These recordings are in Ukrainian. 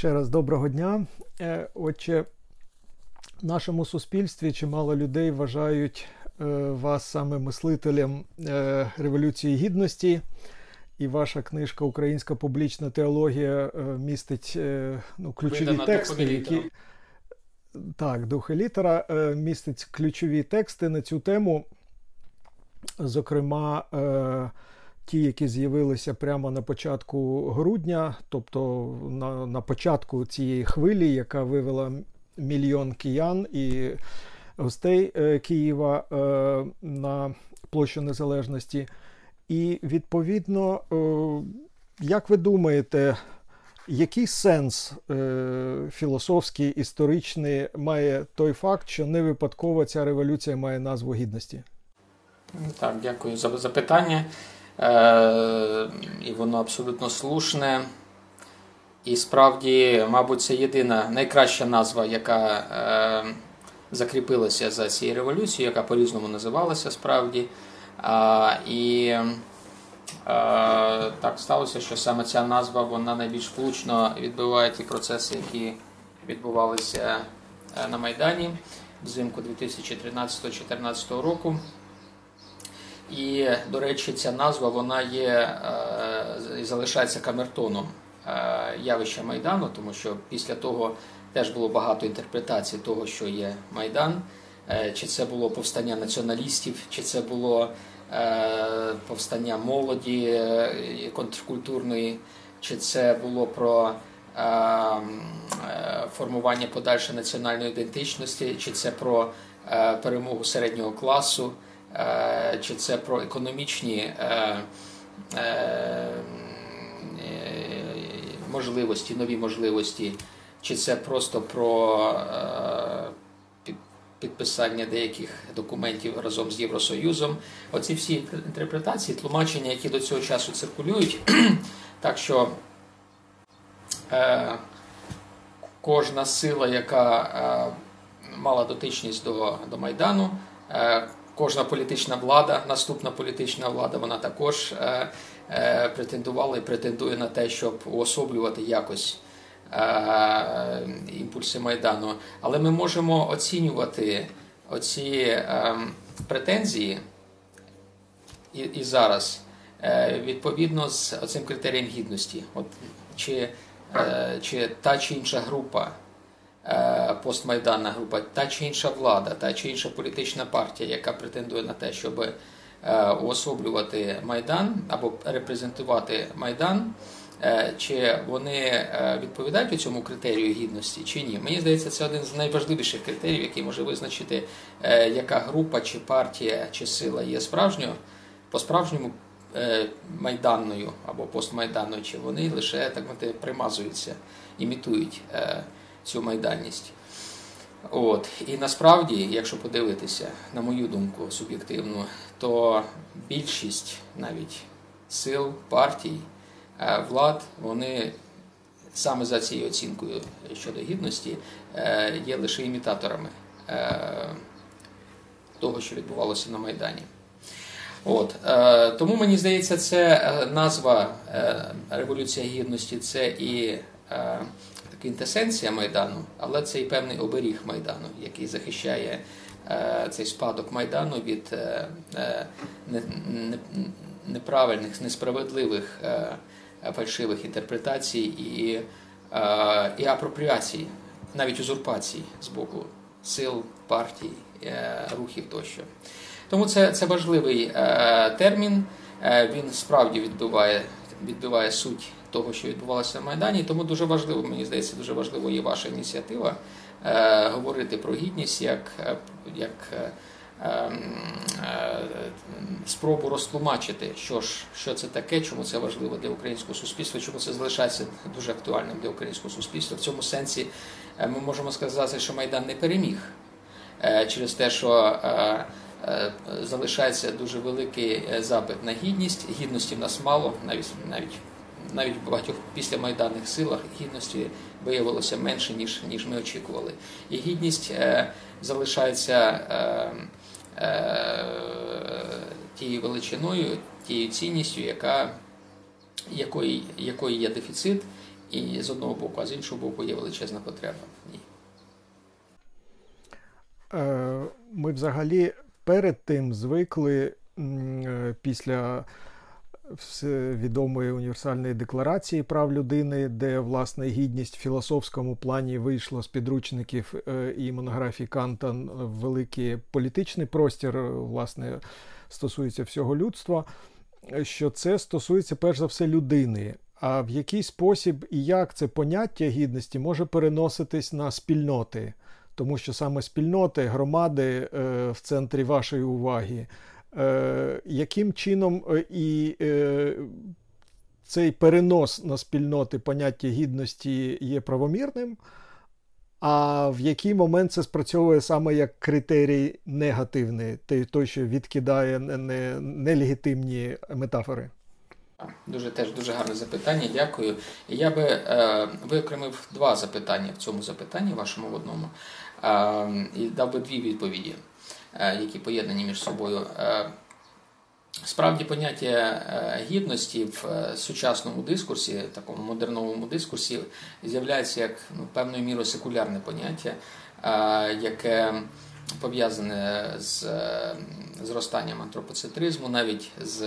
Ще раз доброго дня. Е, отже, в нашому суспільстві чимало людей вважають е, вас саме мислителем е, Революції Гідності. І ваша книжка Українська публічна теологія містить ну, ключові Видана тексти, які так, дух і літера містить ключові тексти на цю тему. Зокрема, ті, які з'явилися прямо на початку грудня, тобто на, на початку цієї хвилі, яка вивела мільйон киян і гостей е, Києва е, на площу Незалежності. І відповідно, е, як ви думаєте, який сенс філософський, історичний має той факт, що не випадково ця революція має назву гідності? Так, дякую за запитання. Е, і воно абсолютно слушне. І справді, мабуть, це єдина найкраща назва, яка е, закріпилася за цією революцією, яка по-різному називалася справді. І е, так сталося, що саме ця назва вона найбільш влучно відбиває ті процеси, які відбувалися на Майдані взимку 2013-2014 року. І, до речі, ця назва вона є е, і залишається камертоном е, явища Майдану, тому що після того теж було багато інтерпретацій того, що є Майдан, е, чи це було повстання націоналістів, чи це було повстання молоді контркультурної, чи це було про формування подальшої національної ідентичності, чи це про перемогу середнього класу. Е, чи це про економічні е, е, можливості, нові можливості, чи це просто про підписання деяких документів разом з Євросоюзом. Оці всі інтерпретації, тлумачення, які до цього часу циркулюють, так що кожна сила, яка мала дотичність до, до Майдану, кожна політична влада, наступна політична влада, вона також е, е, претендувала і претендує на те, щоб уособлювати якось е, імпульси Майдану. Але ми можемо оцінювати оці претензії і, зараз відповідно з цим критерієм гідності. От чи, чи та чи інша група. Е, постмайданна група, та чи інша влада, та чи інша політична партія, яка претендує на те, щоб е, уособлювати Майдан або репрезентувати Майдан, е, чи вони відповідають цьому критерію гідності, чи ні. Мені здається, це один з найважливіших критеріїв, який може визначити, яка група, чи партія, чи сила є справжньою, по-справжньому майданною або постмайданною, чи вони лише так мати примазуються, імітують цю майданність. От. І насправді, якщо подивитися, на мою думку, суб'єктивну, то більшість навіть сил, партій, е, влад, вони саме за цією оцінкою щодо гідності е, є лише імітаторами е, того, що відбувалося на Майдані. От. Тому мені здається, це назва Революція Гідності це і квінтесенція Майдану, але це і певний оберіг Майдану, який захищає е, цей спадок Майдану від е, е, неправильних, несправедливих фальшивих інтерпретацій і і апропріації, навіть узурпації з боку сил, партій, рухів тощо. Тому це це важливий термін, він справді відбиває, відбиває суть того, що відбувалося на Майдані. Тому дуже важливо, мені здається, дуже важливо є ваша ініціатива е, говорити про гідність як е, як е, ем, е, спробу розтлумачити, що ж що це таке, чому це важливо для українського суспільства, чому це залишається дуже актуальним для українського суспільства. В цьому сенсі е, ми можемо сказати, що Майдан не переміг е, через те, що Залишається дуже великий запит на гідність. Гідності в нас мало, навіть навіть навіть в багатьох післямайданних силах гідності виявилося менше, ніж ніж ми очікували. І гідність е, залишається е, е, тією величиною, тією цінністю, яка, якої, якої є дефіцит, І з одного боку, а з іншого боку, є величезна потреба. Ні. Ми взагалі перед тим звикли після відомої універсальної декларації прав людини, де власне гідність в філософському плані вийшла з підручників е, і монографії Канта в великий політичний простір, е, власне, стосується всього людства. Що це стосується перш за все людини. А в який спосіб і як це поняття гідності може переноситись на спільноти, тому що саме спільноти, громади е, в центрі вашої уваги. Е, яким чином е, і е, цей перенос на спільноти поняття гідності є правомірним, а в який момент це спрацьовує саме як критерій негативний, той, що відкидає нелегітимні метафори? Дуже теж дуже гарне запитання, дякую. Я би е, виокремив два запитання в цьому запитанні, вашому в одному, е, і дав би дві відповіді. Е, які поєднані між собою. Е, справді поняття е, гідності в сучасному дискурсі, такому модерновому дискурсі, з'являється як ну, певною мірою секулярне поняття, яке пов'язане з зростанням антропоцентризму, навіть з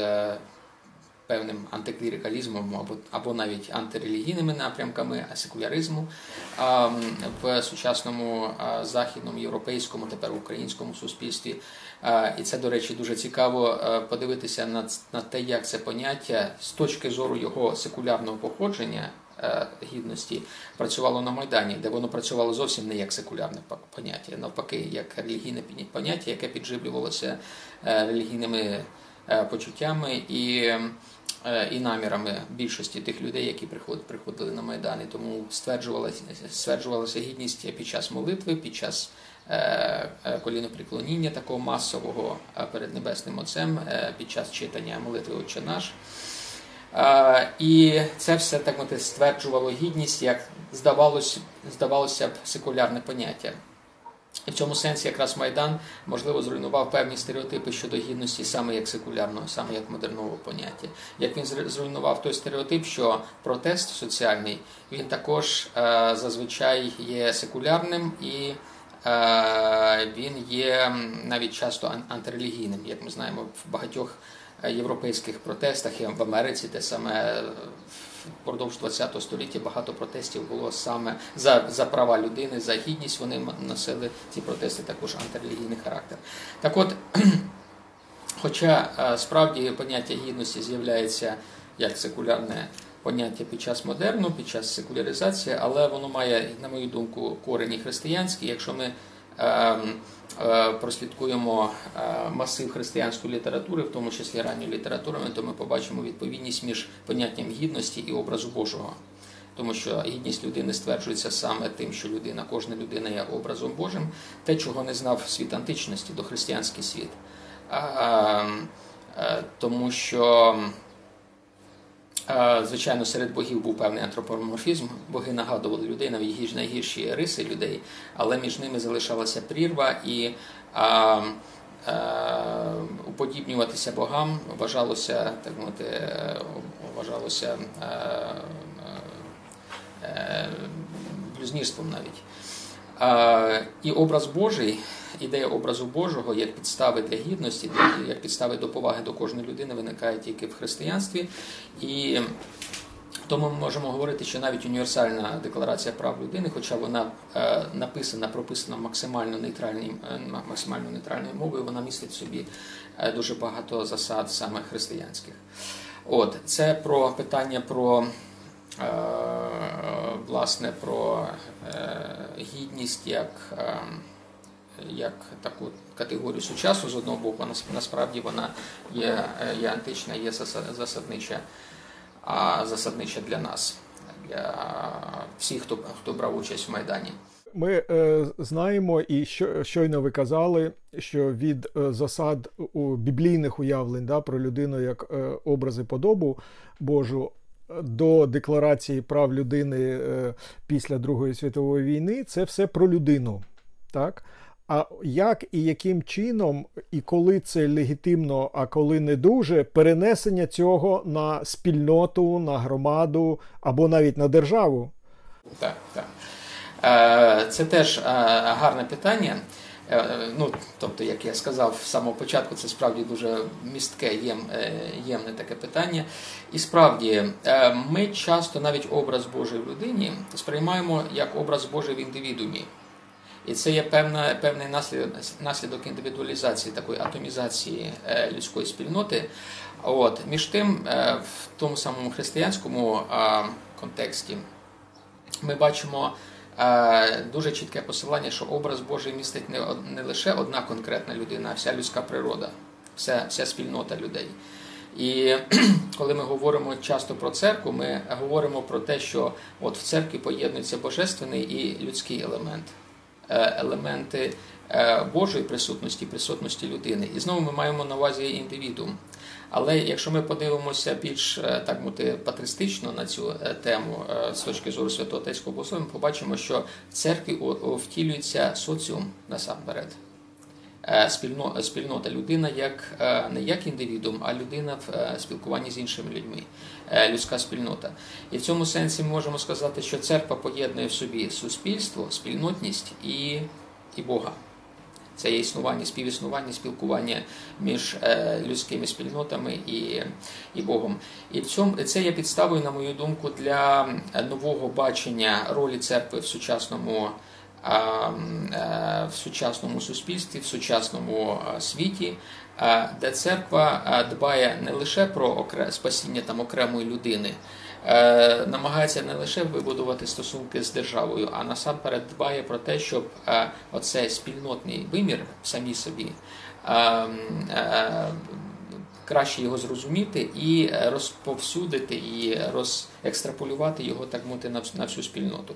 певним антиклірикалізмом або або навіть антирелігійними напрямками секуляризму в сучасному західному, європейському, тепер українському суспільстві. І це, до речі, дуже цікаво подивитися на, на те, як це поняття з точки зору його секулярного походження. Гідності працювало на Майдані, де воно працювало зовсім не як секулярне поняття, навпаки, як релігійне поняття, яке підживлювалося релігійними почуттями і Е, і намірами більшості тих людей, які приходили на Майдан. І Тому стверджувалася стверджувалася гідність під час молитви, під час е, е, коліноприклоніння такого масового перед Небесним Отцем, під час читання молитви Отче наш. І це все так мати стверджувало гідність, як здавалося, здавалося б секулярне поняття. І в цьому сенсі якраз Майдан, можливо, зруйнував певні стереотипи щодо гідності саме як секулярного, саме як модерного поняття. Як він зруйнував той стереотип, що протест соціальний він також е, зазвичай є секулярним і е, він є навіть часто антирелігійним, як ми знаємо, в багатьох е, європейських протестах і в Америці, те саме впродовж ХХ століття багато протестів було саме за за права людини, за гідність. Вони носили ці протести також антирелігійний характер. Так от, хоча е, справді поняття гідності з'являється як секулярне поняття під час модерну, під час секуляризації, але воно має, на мою думку, корені християнські. Якщо ми ем, прослідкуємо е, масив християнської літератури, в тому числі ранньої літератури, то ми побачимо відповідність між поняттям гідності і образу Божого. Тому що гідність людини стверджується саме тим, що людина, кожна людина є образом Божим, те, чого не знав світ античності, дохристиянський світ. А, е, Тому що Звичайно, серед богів був певний антропоморфізм, боги нагадували людей, навіть найгірші риси людей, але між ними залишалася прірва і а, а, уподібнюватися богам вважалося так мовити, вважалося а, а, блюзнірством навіть. А, І образ Божий ідея образу Божого як підстави для гідності, як підстави до поваги до кожної людини виникає тільки в християнстві. І тому ми можемо говорити, що навіть універсальна декларація прав людини, хоча вона е, написана, прописана максимально нейтральною, е, максимально нейтральною мовою, вона містить в собі е, дуже багато засад саме християнських. От це про питання про. Власне, про гідність як як таку категорію сучасу з одного боку, насправді вона є є антична, є засаднича, а засаднича для нас, для всіх, хто хто брав участь в Майдані. Ми е, знаємо, і що щойно ви казали, що від е, засад у біблійних уявлень да, про людину як е, образи подобу Божу до декларації прав людини е, після Другої світової війни це все про людину. так? А як і яким чином, і коли це легітимно, а коли не дуже, перенесення цього на спільноту, на громаду або навіть на державу? Так, так. Е, це теж е, гарне питання. Е, ну, Тобто, як я сказав з самого початку, це справді дуже містке, єм, ємне таке питання. І справді, ми часто навіть образ Божий в людині сприймаємо як образ Божий в індивідумі. І це є певна, певний наслідок наслідок індивідуалізації, такої атомізації людської спільноти. От, Між тим, в тому самому християнському контексті ми бачимо е, дуже чітке посилання, що образ Божий містить не не лише одна конкретна людина, а вся людська природа, вся, вся спільнота людей. І коли ми говоримо часто про церкву, ми говоримо про те, що от в церкві поєднується божественний і людський елемент, е, елементи е, Божої присутності, присутності людини. І знову ми маємо на увазі індивідум. Але якщо ми подивимося більш е, так мовити, патристично на цю е, тему е, з точки зору святого Отецького Богослов'я, ми побачимо, що в церкві втілюється соціум насамперед. Спільнота людина як не як індивідум, а людина в спілкуванні з іншими людьми, людська спільнота. І в цьому сенсі ми можемо сказати, що церква поєднує в собі суспільство, спільнотність і, і Бога. Це є існування, співіснування, спілкування між е, людськими спільнотами і і Богом. І в цьому це є підставою, на мою думку, для нового бачення ролі церкви в сучасному. Е, в сучасному суспільстві, в сучасному світі, де церква дбає не лише про спасіння там окремої людини, Е, намагається не лише вибудувати стосунки з державою, а насамперед дбає про те, щоб е, оцей спільнотний вимір самі собі. Е, краще його зрозуміти і розповсюдити, і розекстраполювати його так мовити на всю спільноту.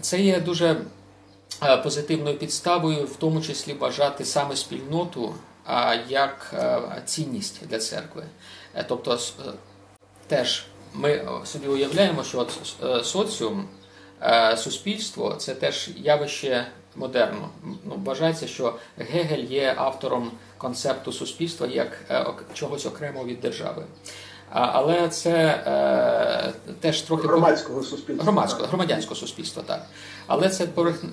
Це є дуже позитивною підставою, в тому числі бажати саме спільноту як цінність для церкви. Тобто теж ми собі уявляємо, що от е, соціум, е, суспільство це теж явище модерну. Ну, Вважається, що Гегель є автором концепту суспільства як е, чогось окремого від держави. Але це е, теж трохи громадського суспільства громадського громадянського суспільства, так. Але це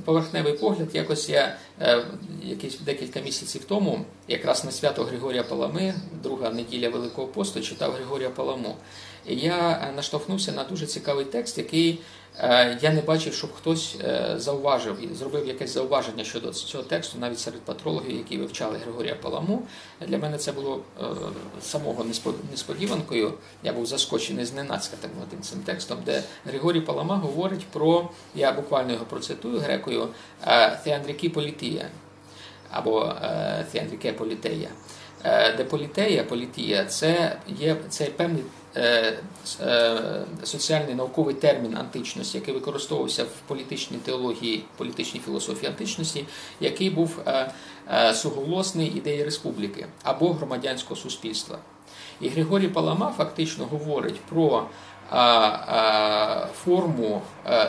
поверхневий погляд. Якось я е, якісь декілька місяців тому, якраз на свято Григорія Палами, друга неділя Великого посту, читав Григорія Паламу. І я наштовхнувся на дуже цікавий текст, який Е, Е, я не бачив, щоб хтось е, зауважив і зробив якесь зауваження щодо цього тексту, навіть серед патрологів, які вивчали Григорія Паламу. Для мене це було е, самого несподіванкою. Я був заскочений зненацька таким цим текстом, де Григорій Палама говорить про я буквально його процитую грекою Теандрікі Політія або Теандріке Політея. Де політея, політія це є це певний соціальний науковий термін античності, який використовувався в політичній теології, політичній філософії античності, який був е, суголосний ідеї республіки або громадянського суспільства. І Григорій Палама фактично говорить про форму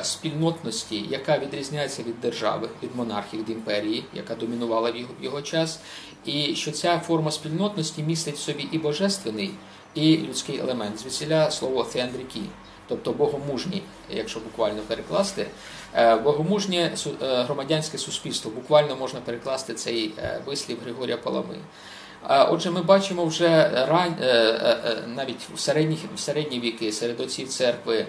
спільнотності, яка відрізняється від держави, від монархії, від імперії, яка домінувала в його час, і що ця форма спільнотності містить в собі і божественний і людський елемент. Звідсіля слово «θεандрікі», тобто богомужні, якщо буквально перекласти, е, богомужнє е, громадянське суспільство, буквально можна перекласти цей е, вислів Григорія Палами. Отже, ми бачимо вже навіть в середні, в середні віки серед отців церкви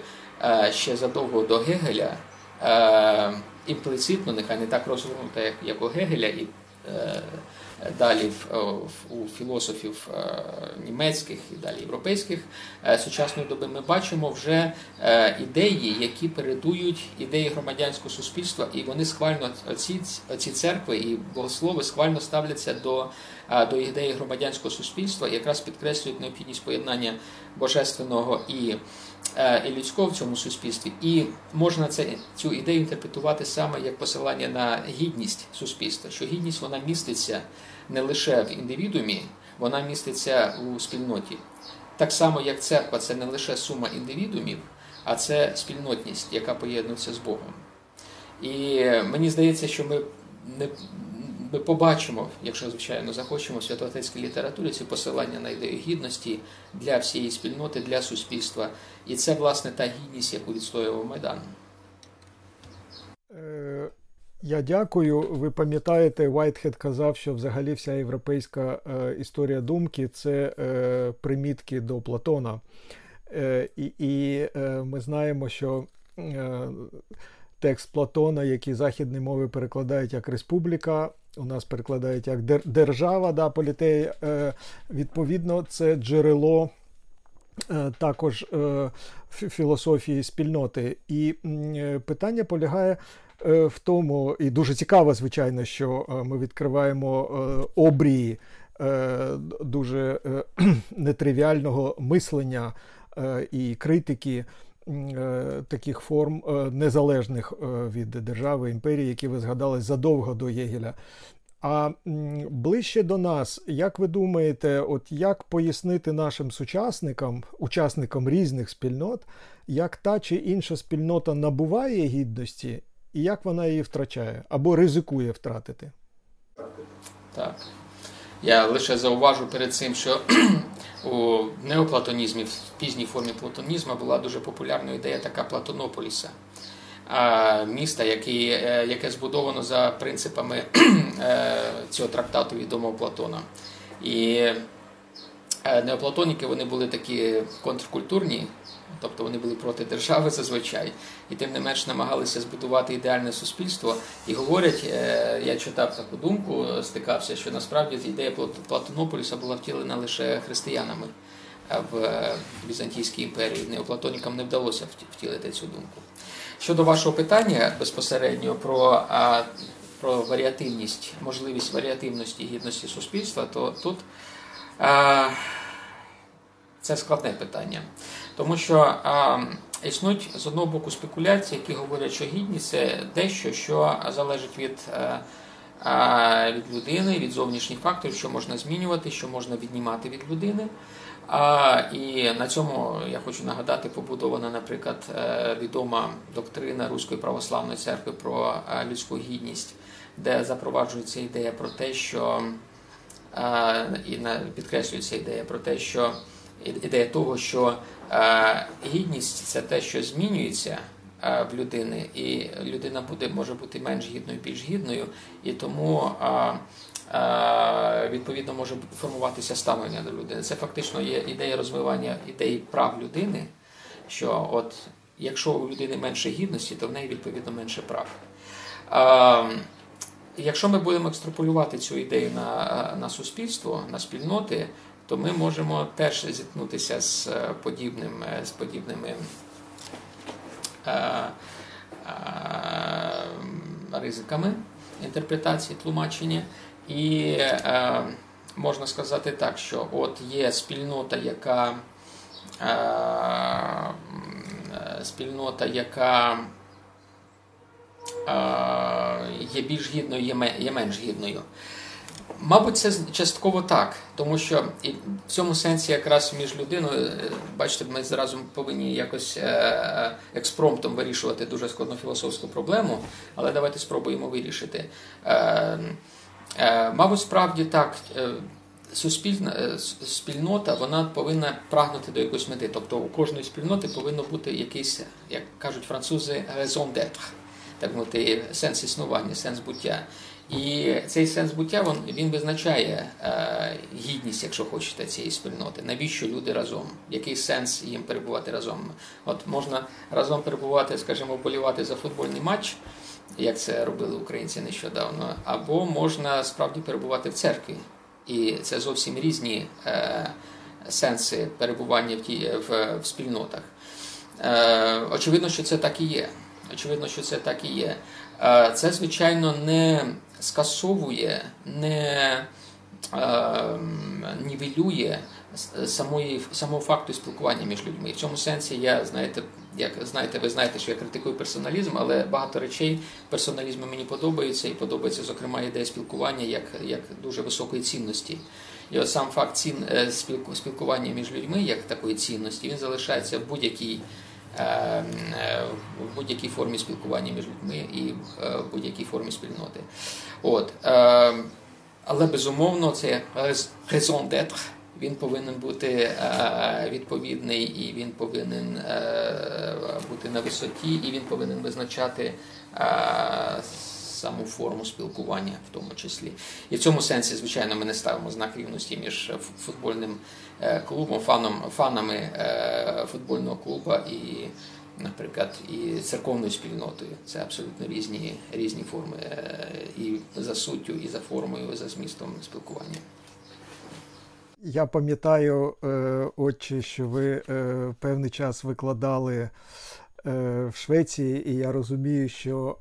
ще задовго до Гегеля, імплицитно, нехай не так розгорнуто, як у Гегеля, і далі у філософів е, німецьких і далі європейських е, сучасної доби, ми бачимо вже е, ідеї, які передують ідеї громадянського суспільства, і вони схвально ці, ці церкви і богослови схвально ставляться до до ідеї громадянського суспільства, і якраз підкреслюють необхідність поєднання божественного і і людського в цьому суспільстві, і можна це цю ідею інтерпретувати саме як посилання на гідність суспільства, що гідність вона міститься не лише в індивідумі, вона міститься у спільноті. Так само, як церква це не лише сума індивідумів, а це спільнотність, яка поєднується з Богом. І мені здається, що ми не ми побачимо, якщо звичайно захочемо в святоотецькій літературі ці посилання на ідею гідності для всієї спільноти, для суспільства. І це власне та гідність, яку відстоював Майдан. Е, я дякую. Ви пам'ятаєте, Вайтхед казав, що взагалі вся європейська е, історія думки це е, примітки до Платона. І і ми знаємо, що текст Платона, який західні мови перекладають як республіка, у нас перекладають як держава, да, політей, е, відповідно, це джерело. Е, також е, філософії спільноти. І питання полягає в тому, і дуже цікаво, звичайно, що ми відкриваємо обрії дуже нетривіального мислення і критики. Таких форм незалежних від держави імперії, які ви згадали задовго до Єгеля. А ближче до нас, як ви думаєте, от як пояснити нашим сучасникам, учасникам різних спільнот, як та чи інша спільнота набуває гідності, і як вона її втрачає або ризикує втратити? Так. Я лише зауважу перед цим, що у неоплатонізмі, в пізній формі платонізму була дуже популярна ідея така Платонополіса міста, е, яке збудовано за принципами е, цього трактату відомого Платона. І е, неоплатоніки вони були такі контркультурні, тобто вони були проти держави зазвичай, і тим не менш намагалися збудувати ідеальне суспільство. І говорять, я читав таку думку, стикався, що насправді ідея Платонополіса була втілена лише християнами в Візантійській імперії. Неоплатонікам не вдалося втілити цю думку. Щодо вашого питання безпосередньо про про варіативність, можливість варіативності гідності суспільства, то тут це складне питання. Тому що а, існують з одного боку спекуляції, які говорять, що гідність це дещо, що залежить від. А, від людини, від зовнішніх факторів, що можна змінювати, що можна віднімати від людини. А, І на цьому я хочу нагадати, побудована, наприклад, е, відома доктрина Руської православної церкви про е, людську гідність, де запроваджується ідея про те, що е, і підкреслюється ідея про те, що ідея того, що гідність це те, що змінюється в людини, і людина буде може бути менш гідною, більш гідною, і тому відповідно може формуватися ставлення до людини. Це фактично є ідея розвивання ідеї прав людини, що от якщо у людини менше гідності, то в неї відповідно менше прав. Якщо ми будемо екстраполювати цю ідею на на суспільство, на спільноти, то ми можемо теж зіткнутися з подібним, з подібними е, е, ризиками інтерпретації, тлумачення. І е, можна сказати так, що от є спільнота, яка е, спільнота, яка е, є більш гідною, є менш гідною. Мабуть, це частково так, тому що і в цьому сенсі якраз між людиною, е, бачите, ми зразу повинні якось е, експромтом вирішувати дуже складну філософську проблему, але давайте спробуємо вирішити. Е, Е, мабуть, справді так. Е, суспільна е, спільнота вона повинна прагнути до якоїсь мети. Тобто у кожної спільноти повинно бути якийсь, як кажуть французи, raison d'être, так мовити, сенс існування, сенс буття. І цей сенс буття він, визначає е, гідність, якщо хочете, цієї спільноти. Навіщо люди разом? Який сенс їм перебувати разом? От можна разом перебувати, скажімо, вболівати за футбольний матч як це робили українці нещодавно, або можна справді перебувати в церкві. І це зовсім різні е, сенси перебування в ті, в, в спільнотах. Е, Очевидно, що це так і є. Очевидно, що це так і є. Це, звичайно, не скасовує, не е, нівелює самої, самого факту спілкування між людьми. В цьому сенсі я, знаєте, як знаєте, ви знаєте, що я критикую персоналізм, але багато речей персоналізму мені подобається, і подобається, зокрема, ідея спілкування як як дуже високої цінності. І от сам факт цін, е, спілкування між людьми як такої цінності, він залишається в будь-якій в будь-якій формі спілкування між людьми і в будь-якій формі спільноти. От. Але безумовно, це raison d'être, він повинен бути відповідний, і він повинен бути на висоті, і він повинен визначати саму форму спілкування, в тому числі. І в цьому сенсі, звичайно, ми не ставимо знак рівності між футбольним е, клубом, фаном, фанами е, футбольного клубу і, наприклад, і церковною спільнотою. Це абсолютно різні різні форми е, і за суттю, і за формою, і за змістом спілкування. Я пам'ятаю, отче, що ви певний час викладали в Швеції, і я розумію, що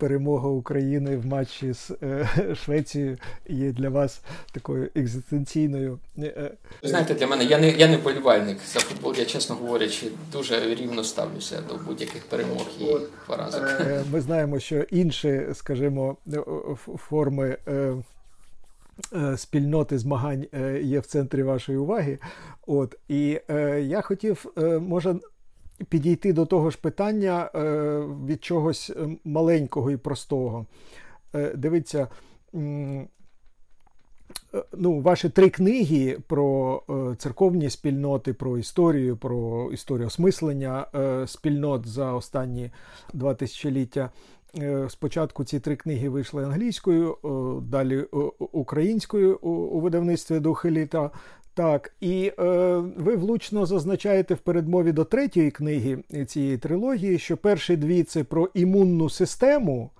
перемога України в матчі з е, Швецією є для вас такою екзистенційною. Е, е, Ви знаєте, для мене я не я не вболівальник за футбол. Я чесно говорячи, дуже рівно ставлюся до будь-яких перемог і поразок. Ми знаємо, що інші, скажімо, форми. Е, Спільноти змагань є в центрі вашої уваги. От І е, я хотів, е, може, підійти до того ж питання е, від чогось е, маленького і простого. Е, дивіться, ну, ваші три книги про церковні спільноти, про історію, про історію осмислення спільнот за останні два тисячоліття. Спочатку ці три книги вийшли англійською, далі українською у видавництві Духи літа. Так, і е, ви влучно зазначаєте в передмові до третьої книги цієї трилогії, що перші дві це про імунну систему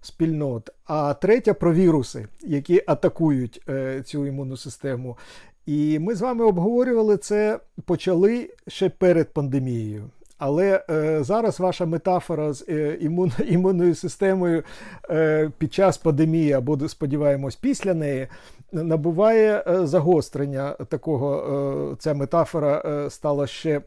спільнот, а третя про віруси, які атакують е, цю імунну систему. І ми з вами обговорювали це, почали ще перед пандемією. Але е, зараз ваша метафора з е, імун, імунною системою е, під час пандемії, або сподіваємось, після неї набуває е, загострення такого. Е, ця метафора е, стала ще.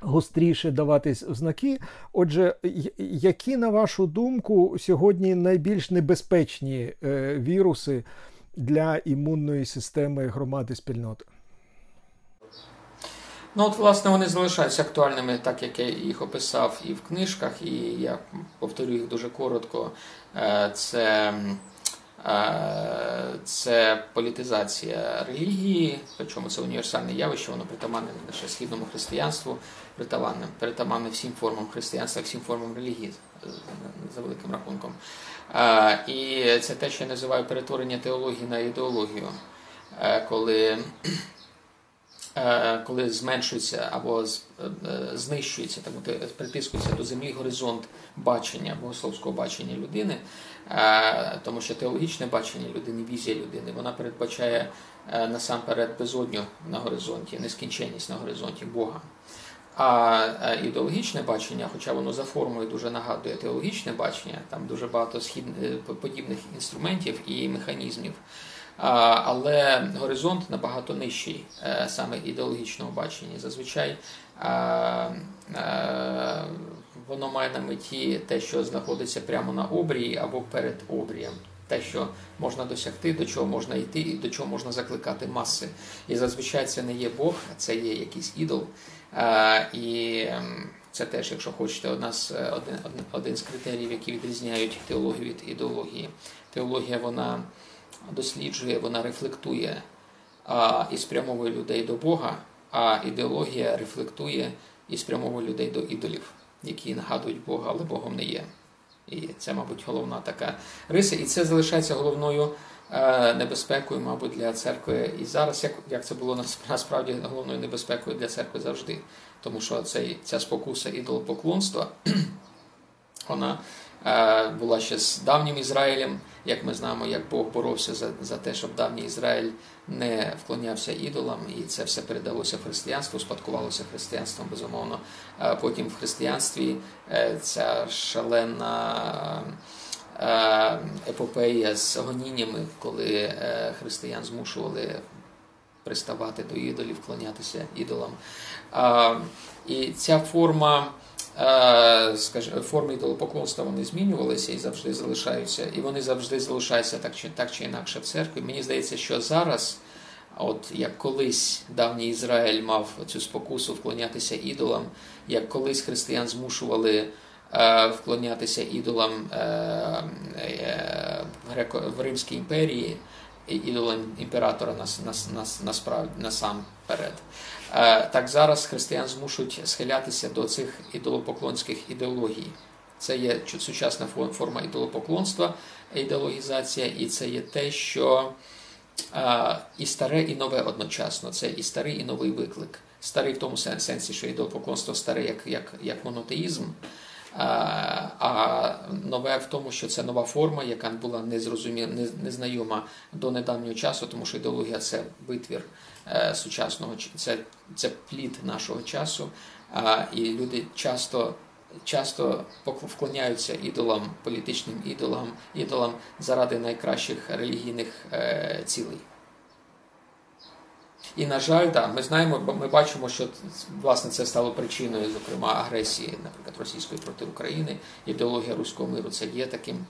Гостріше даватись в знаки. Отже, які, на вашу думку, сьогодні найбільш небезпечні віруси для імунної системи громади спільноти? Ну, от, власне, вони залишаються актуальними, так як я їх описав і в книжках, і я повторю їх дуже коротко. Це це політизація релігії, причому це універсальне явище, воно притаманне не лише східному християнству, притаманне, притаманне всім формам християнства, всім формам релігії за великим рахунком. І це те, що я називаю перетворення теології на ідеологію, коли Е, коли зменшується або е, знищується, так притискується до землі горизонт бачення, богословського бачення людини, е, тому що теологічне бачення людини, візія людини, вона передбачає насамперед безодню на горизонті, нескінченність на горизонті Бога. А ідеологічне бачення, хоча воно за формою дуже нагадує теологічне бачення, там дуже багато схід... подібних інструментів і механізмів але горизонт набагато нижчий е, саме ідеологічного бачення. Зазвичай воно має на меті те, що знаходиться прямо на обрії або перед обрієм. Те, що можна досягти, до чого можна йти, і до чого можна закликати маси. І зазвичай це не є Бог, це є якийсь ідол. І ем, це теж, якщо хочете, одна з, один, один з критеріїв, які відрізняють теологію від ідеології. Теологія, вона досліджує, вона рефлектує а, і спрямовує людей до Бога, а ідеологія рефлектує і спрямовує людей до ідолів, які нагадують Бога, але Богом не є. І це, мабуть, головна така риса. І це залишається головною е, небезпекою, мабуть, для церкви. І зараз, як як це було насправді головною небезпекою для церкви завжди. Тому що цей, ця спокуса ідолопоклонства, вона була ще з давнім Ізраїлем, як ми знаємо, як Бог боровся за за те, щоб давній Ізраїль не вклонявся ідолам, і це все передалося християнству, спадкувалося християнством, безумовно. Потім в християнстві е, ця шалена е, епопея з гоніннями, коли християн змушували приставати до ідолів, вклонятися ідолам. І ця форма. Е, форми ідолопоклонства вони змінювалися і завжди залишаються, і вони завжди залишаються так чи так чи інакше в церкві. Мені здається, що зараз От як колись давній Ізраїль мав цю спокусу вклонятися ідолам, як колись християн змушували е, вклонятися ідолам е, е, греко в Римській імперії, ідолам імператора нас, нас, нас, насправді насамперед. Е, так зараз християн змушують схилятися до цих ідолопоклонських ідеологій. Це є сучасна форма ідолопоклонства, ідеологізація, і це є те, що і старе, і нове одночасно. Це і старий, і новий виклик. Старий в тому сенсі, що ідолопоклонство старе як як, як монотеїзм, а нове в тому, що це нова форма, яка була незрозуміла, незнайома до недавнього часу, тому що ідеологія це витвір е, сучасного це, це плід нашого часу. І люди часто часто вклоняються ідолам, політичним ідолам, ідолам заради найкращих релігійних е, цілей. І, на жаль, так, ми знаємо, бо ми бачимо, що власне це стало причиною, зокрема, агресії, наприклад, російської проти України. Ідеологія руського миру це є таким,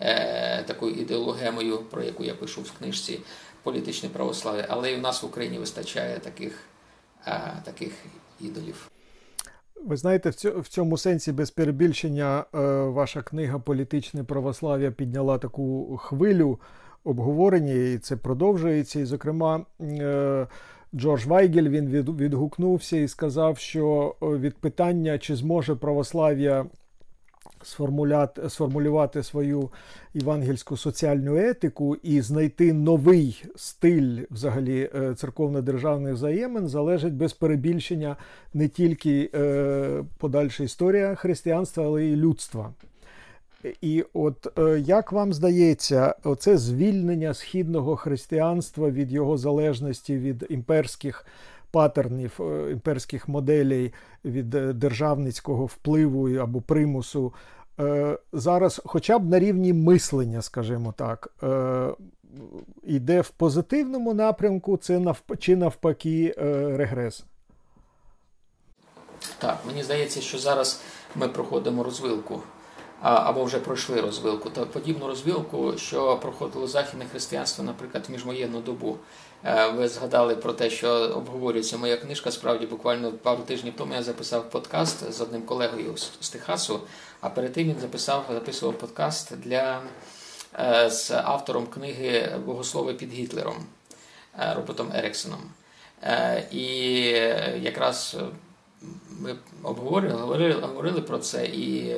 е, такою ідеологемою, про яку я пишу в книжці політичне православ'я. Але і в нас в Україні вистачає таких, е, таких ідолів. Ви знаєте, в цьому сенсі без перебільшення е, ваша книга Політичне православ'я підняла таку хвилю обговорення, і це продовжується. І, зокрема, е, Джордж Вайгель він відгукнувся і сказав, що від питання, чи зможе православ'я сформулювати свою євангельську соціальну етику і знайти новий стиль взагалі е, церковно-державних взаємин залежить без перебільшення не тільки е, подальша історія християнства, але й людства. І от е, як вам здається, оце звільнення східного християнства від його залежності від імперських патернів, імперських моделей від державницького впливу або примусу Е, зараз, хоча б на рівні мислення, скажімо так, е, йде в позитивному напрямку, це навп... чи навпаки е, регрес? Так, мені здається, що зараз ми проходимо розвилку. Або вже пройшли розвилку, та подібну розвилку, що проходило західне християнство, наприклад, в міжвоєнну добу. Е, ви згадали про те, що обговорюється моя книжка. Справді, буквально пару тижнів тому я записав подкаст з одним колегою з Техасу, а перед тим він записав, записував подкаст для, е, з автором книги Богослови під Гітлером е, Робертом Еріксоном. І якраз ми обговорили, говорили, говорили про це, і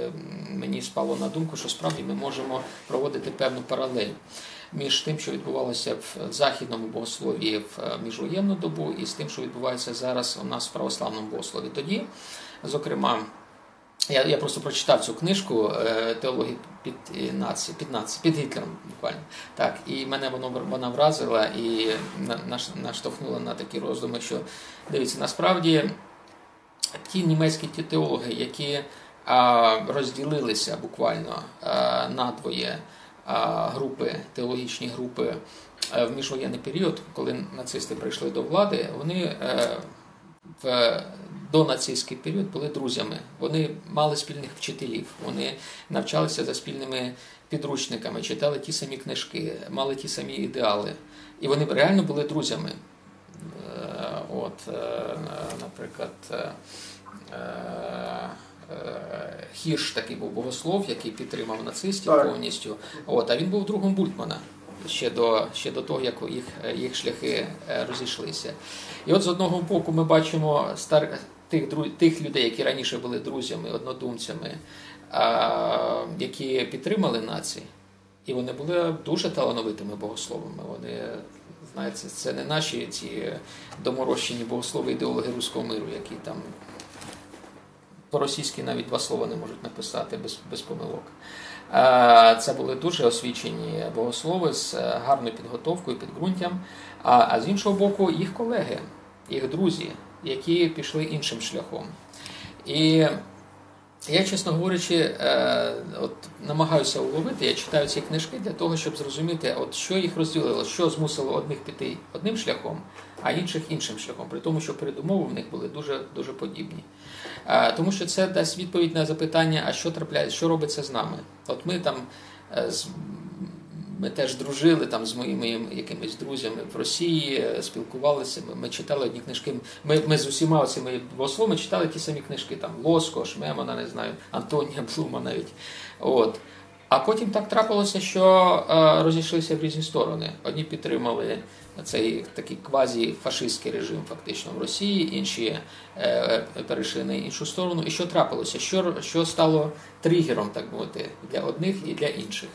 мені спало на думку, що справді ми можемо проводити певну паралель між тим, що відбувалося в західному богослові в е, міжвоєнну добу, і з тим, що відбувається зараз у нас в православному богослові. Тоді, зокрема, я я просто прочитав цю книжку е, теології під нації, під нації, під Гітлером буквально. Так, І мене воно вона вразила і наштовхнула на такі роздуми, що дивіться, насправді ті німецькі ті теологи, які а, розділилися буквально а, надвоє групи, теологічні групи е, в міжвоєнний період, коли нацисти прийшли до влади, вони е, в донацистський період були друзями. Вони мали спільних вчителів, вони навчалися за спільними підручниками, читали ті самі книжки, мали ті самі ідеали. І вони реально були друзями. Е, от, наприклад. Е, Хірш такий був богослов, який підтримав нацистів так. повністю. От, А він був другом Бультмана ще до ще до того, як їх їх шляхи е, розійшлися. І от з одного боку ми бачимо стар, тих тих людей, які раніше були друзями, однодумцями, а, які підтримали нації. І вони були дуже талановитими богословами. Вони, знаєте, це не наші ці доморощені богослови ідеологи руського миру, які там по-російськи навіть два слова не можуть написати без без помилок. Е, це були дуже освічені богослови з е, гарною підготовкою, підґрунтям. А, а з іншого боку, їх колеги, їх друзі, які пішли іншим шляхом. І я, чесно говорячи, е, от намагаюся уловити, я читаю ці книжки для того, щоб зрозуміти, от що їх розділило, що змусило одних піти одним шляхом, а інших іншим шляхом, при тому, що передумови в них були дуже дуже подібні. Е, тому що це дасть відповідь на запитання, а що трапляється, що робиться з нами. От ми там е, ми теж дружили там з моїми якимись друзями в Росії, спілкувалися. Ми, ми читали одні книжки. Ми ми з усіма цими богословами читали ті самі книжки, там Лоско, Шмемана, не знаю, Антонія Блума навіть. От. А потім так трапилося, що е, розійшлися в різні сторони. Одні підтримали цей такий квазі-фашистський режим, фактично в Росії, інші е, перейшли на іншу сторону. І що трапилося? Що що стало тригером, так мовити, для одних і для інших?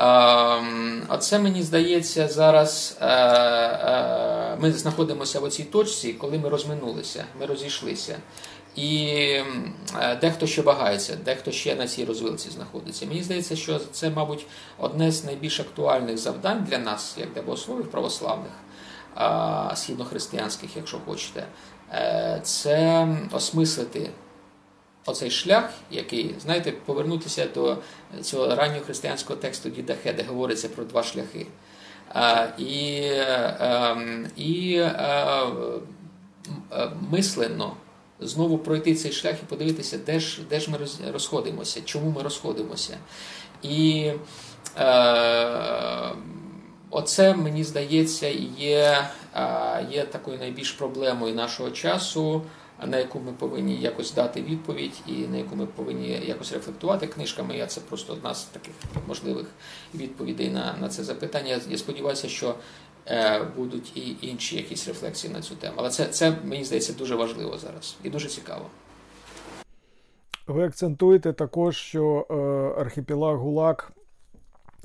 Ем, оце мені здається зараз. Е, е, ми знаходимося в цій точці, коли ми розминулися, ми розійшлися. І е, дехто ще вагається, дехто ще на цій розвилці знаходиться. Мені здається, що це, мабуть, одне з найбільш актуальних завдань для нас, як для богословів православних, східнохристиянських, якщо хочете, це осмислити оцей шлях, який, знаєте, повернутися до цього раннього християнського тексту Діда Хе, де говориться про два шляхи. І, ем, і е, мислено знову пройти цей шлях і подивитися, де ж де ж ми розходимося, чому ми розходимося. І е, оце, мені здається, є, є такою найбільш проблемою нашого часу. На яку ми повинні якось дати відповідь, і на яку ми повинні якось рефлектувати книжками. Я це просто одна з таких можливих відповідей на на це запитання. Я сподіваюся, що Е, будуть і інші якісь рефлексії на цю тему. Але це, це мені здається, дуже важливо зараз і дуже цікаво. Ви акцентуєте також, що е, архіпелаг ГУЛАГ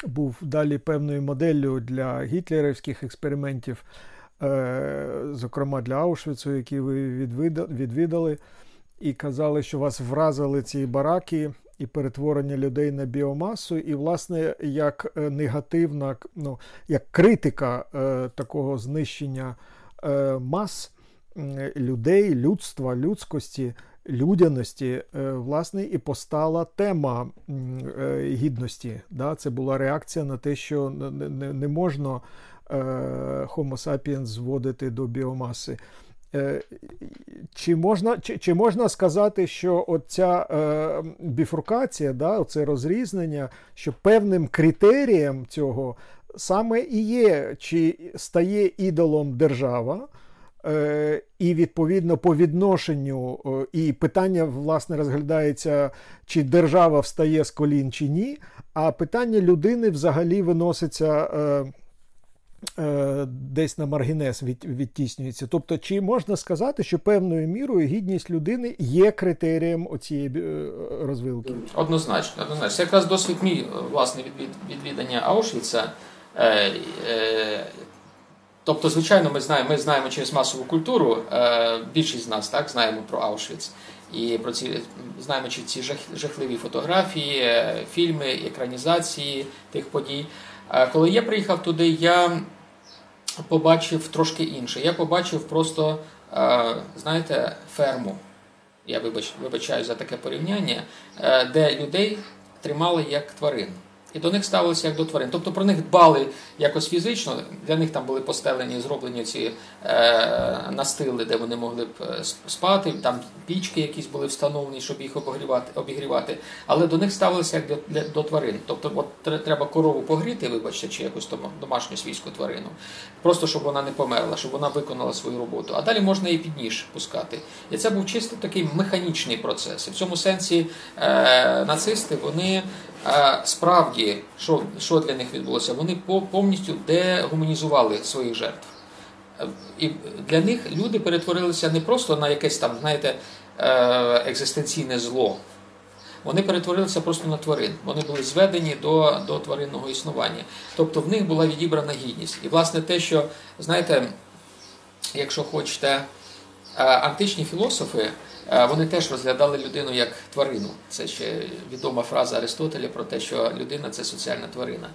був далі певною моделлю для гітлерівських експериментів, зокрема для Аушвіцу, які ви відвідали, і казали, що вас вразили ці бараки і перетворення людей на біомасу, і, власне, як е, негативна, ну, як критика е, такого знищення е, мас людей, людства, людськості. Людяності, е, власне, і постала тема е, гідності. Да? Це була реакція на те, що не, можна Homo sapiens зводити до біомаси. Е, чи можна чи, чи можна сказати, що оця е, біфуркація, да, оце розрізнення, що певним критерієм цього саме і є, чи стає ідолом держава, е, і відповідно по відношенню, е, і питання власне розглядається, чи держава встає з колін, чи ні, а питання людини взагалі виноситься. Е, Е, десь на маргінес від, відтіснюється. Тобто, чи можна сказати, що певною мірою гідність людини є критерієм оцієї е, розвилки? Однозначно, однозначно. Це якраз досвід мій власне від відвідання Аушвіца. Е, тобто, звичайно, ми знаємо, ми знаємо через масову культуру. Більшість з нас так знаємо про Аушвіц. І про ці знаємо чи ці жах, жахливі фотографії, фільми, екранізації тих подій. Коли я приїхав туди, я побачив трошки інше. Я побачив просто, е, знаєте, ферму. Я вибачаю за таке порівняння, е, де людей тримали як тварин і до них ставилися як до тварин. Тобто про них дбали якось фізично, для них там були постелені, зроблені ці е, настили, де вони могли б е, спати, там пічки якісь були встановлені, щоб їх обігрівати, обігрівати. але до них ставилися як до, до тварин. Тобто, от треба корову погріти, вибачте, чи якусь домашню свійську тварину, просто щоб вона не померла, щоб вона виконала свою роботу. А далі можна її під ніж пускати. І це був чисто такий механічний процес. І в цьому сенсі е, нацисти вони справді, що що для них відбулося, вони повністю дегуманізували своїх жертв. І для них люди перетворилися не просто на якесь там, знаєте, е, екзистенційне зло. Вони перетворилися просто на тварин. Вони були зведені до до тваринного існування. Тобто в них була відібрана гідність. І, власне, те, що, знаєте, якщо хочете, е, античні філософи. Е, вони теж розглядали людину як тварину. Це ще відома фраза Аристотеля про те, що людина це соціальна тварина.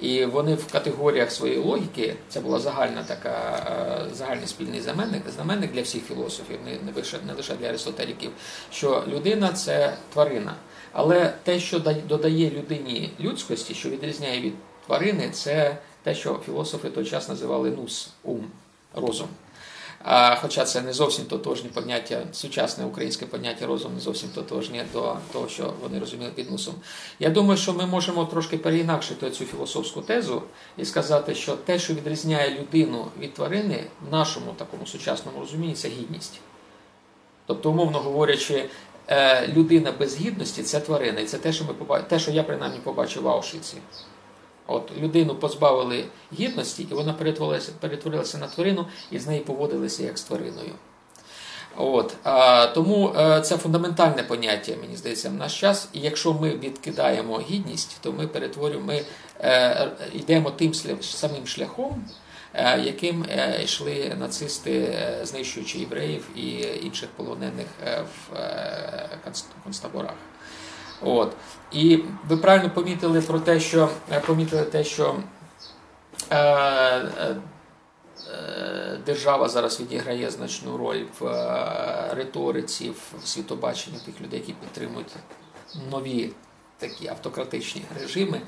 І вони в категоріях своєї логіки, це була загальна така е, загальний спільний знаменник, знаменник для всіх філософів, не лише не лише для аристотеліків, що людина це тварина. Але те, що додає людині людськості, що відрізняє від тварини, це те, що філософи той час називали нус, ум, розум. Хоча це не зовсім тотожні поняття, сучасне українське поняття розум не зовсім тотожні до того, що вони розуміли під носом. Я думаю, що ми можемо трошки переінакшити цю філософську тезу і сказати, що те, що відрізняє людину від тварини, в нашому такому сучасному розумінні, це гідність. Тобто, умовно говорячи, е, людина без гідності це тварина. І це те, що ми побачили, те, що я принаймні побачив в Аушвіці. От людину позбавили гідності, і вона перетворилася перетворилася на тварину, і з нею поводилися як з твариною. От, а, Тому а, е, це фундаментальне поняття, мені здається, в наш час. І якщо ми відкидаємо гідність, то ми перетворюємо, ми е, йдемо тим самим шляхом, е, яким е, йшли нацисти, е, знищуючи євреїв і інших полонених е, в концтаборах. От. І ви правильно помітили про те, що е, помітили те, що е, е, держава зараз відіграє значну роль в е, риториці, в світобаченні тих людей, які підтримують нові такі автократичні режими.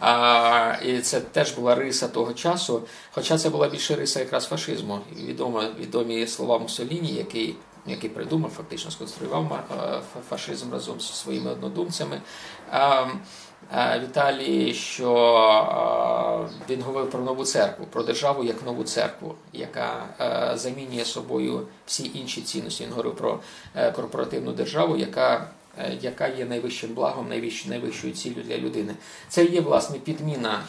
А, І це теж була риса того часу. Хоча це була більше риса якраз фашизму. Відомо, відомі слова Муссоліні, який який придумав, фактично сконструював е, фашизм разом зі своїми однодумцями. Віталій, що він говорив про нову церкву, про державу як нову церкву, яка е, замінює собою всі інші цінності. Він говорив про е, корпоративну державу, яка яка є найвищим благом, найвищою ціллю для людини. Це є власне підміна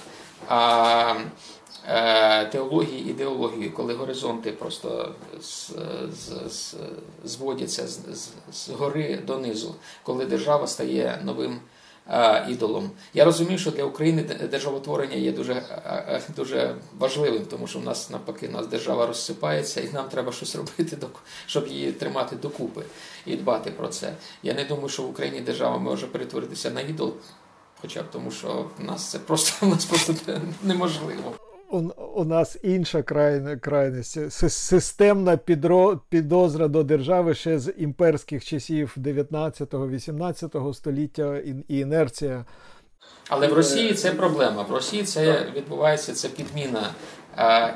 Е, теології ідеології, коли горизонти просто з, з, з, зводяться з, гори донизу, коли держава стає новим а, ідолом. Я розумію, що для України державотворення є дуже дуже важливим, тому що в нас навпаки нас держава розсипається, і нам треба щось робити, щоб її тримати докупи і дбати про це. Я не думаю, що в Україні держава може перетворитися на ідол. Хоча б тому, що в нас це просто в нас просто неможливо у, у нас інша крайність. Системна підро, підозра до держави ще з імперських часів 19-18 століття і, і інерція. Але в Росії це проблема. В Росії це відбувається це підміна,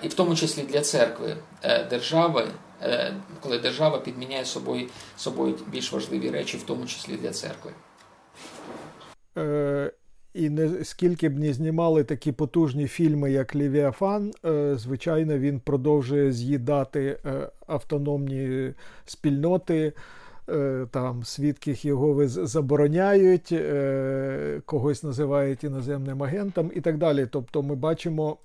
і в тому числі для церкви е, держави, е, коли держава підміняє собою собою більш важливі речі, в тому числі для церкви. І не скільки б не знімали такі потужні фільми, як Лівіафан, е, звичайно, він продовжує з'їдати е, автономні спільноти. Е, там свідків його забороняють, когось називають іноземним агентом і так далі. Тобто ми бачимо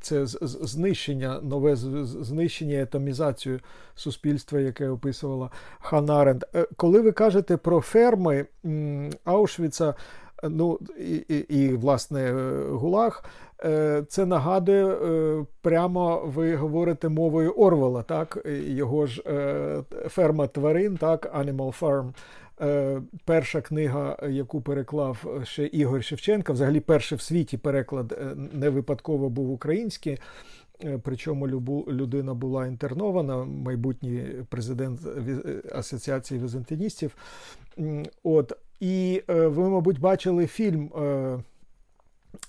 це знищення, нове знищення, етомізацію суспільства, яке описувала Ханна Аренд. Коли ви кажете про ферми Аушвіца, Ну і, і, і власне е, Гулаг. Е, це нагадує е, прямо ви говорите мовою Орвела, так? Його ж ферма тварин, так, Animal Farm. Перша книга, яку переклав ще Ігор Шевченка, взагалі перший в світі переклад не випадково був український. Причому людина була інтернована, майбутній президент Асоціації візантиністів. От, і е, ви, мабуть, бачили фільм, е,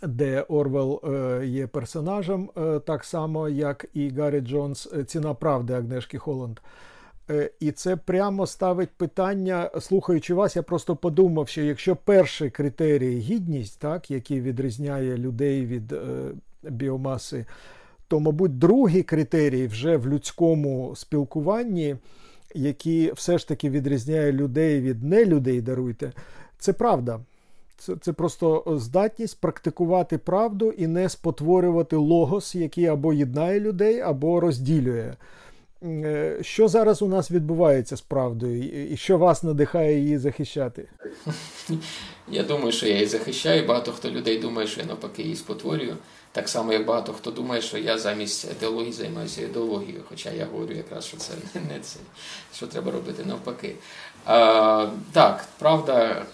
де Орвел е, є персонажем, так само, як і Гаррі Джонс, Ціна правди Агнешки Холланд. І це прямо ставить питання, слухаючи вас, я просто подумав, що якщо перший критерій гідність, так, який відрізняє людей від е, біомаси, то, мабуть, другий критерій вже в людському спілкуванні які все ж таки відрізняє людей від нелюдей, даруйте, це правда. Це це просто здатність практикувати правду і не спотворювати логос, який або єднає людей, або розділює. Е, що зараз у нас відбувається з правдою, і що вас надихає її захищати? Я думаю, що я її захищаю. Багато хто людей думає, що я навпаки її спотворюю. Так само, як багато хто думає, що я замість ідеології займаюся ідеологією, хоча я говорю якраз, що це не це, що треба робити навпаки. А, Так, правда,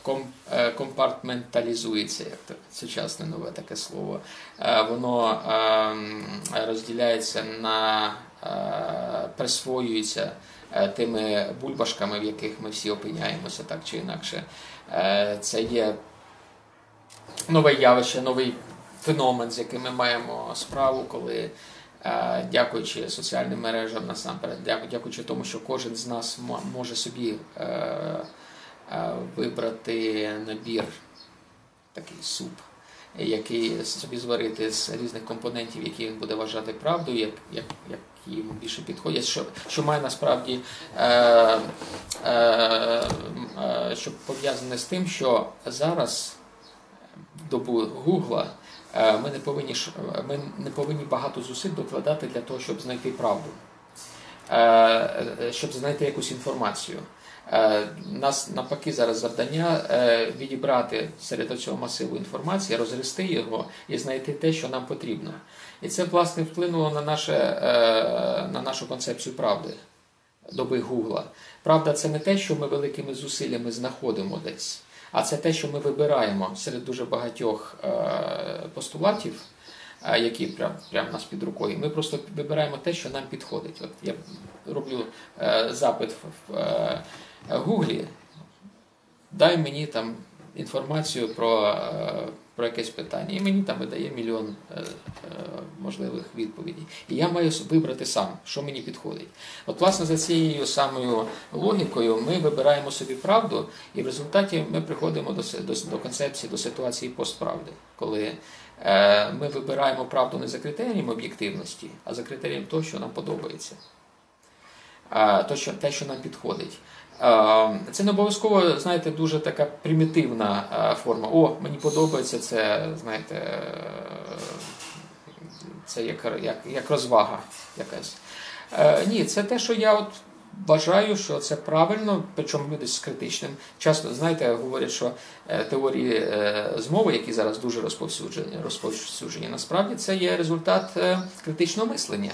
е, компартменталізується, як так, сучасне нове таке слово. А, воно а, розділяється на а, присвоюється е, тими бульбашками, в яких ми всі опиняємося так чи інакше. Е, це є нове явище, новий феномен, з яким ми маємо справу, коли Е, дякуючи соціальним мережам насамперед, дякуючи тому, що кожен з нас може собі вибрати набір, такий суп, який собі зварити з різних компонентів, які він буде вважати правдою, як, як, як йому більше підходять, що що має насправді е, е, е, що пов'язане з тим, що зараз в добу Гугла е, ми не повинні ми не повинні багато зусиль докладати для того, щоб знайти правду, е, е щоб знайти якусь інформацію. Е, нас навпаки зараз завдання е, відібрати серед цього масиву інформації, розгрести його і знайти те, що нам потрібно. І це власне вплинуло на наше, е, на нашу концепцію правди доби Гугла. Правда, це не те, що ми великими зусиллями знаходимо десь, а це те, що ми вибираємо серед дуже багатьох постулатів. Які прям прям нас під рукою. Ми просто вибираємо те, що нам підходить. От я роблю е, запит в е, Гуглі, дай мені там інформацію про е, про якесь питання. І мені там видає мільйон е, е, можливих відповідей. І я маю вибрати сам, що мені підходить. От, власне, за цією самою логікою ми вибираємо собі правду, і в результаті ми приходимо до до, до концепції, до ситуації постправди, коли е, ми вибираємо правду не за критерієм об'єктивності, а за критерієм того, що нам подобається. То, що, те, що нам підходить. Це не обов'язково, знаєте, дуже така примітивна форма. О, мені подобається це, знаєте, це як як, як розвага якась. Е, ні, це те, що я от вважаю, що це правильно, причому люди з критичним. Часто, знаєте, говорять, що е, теорії е, змови, які зараз дуже розповсюджені, розповсюджені, насправді це є результат критичного мислення.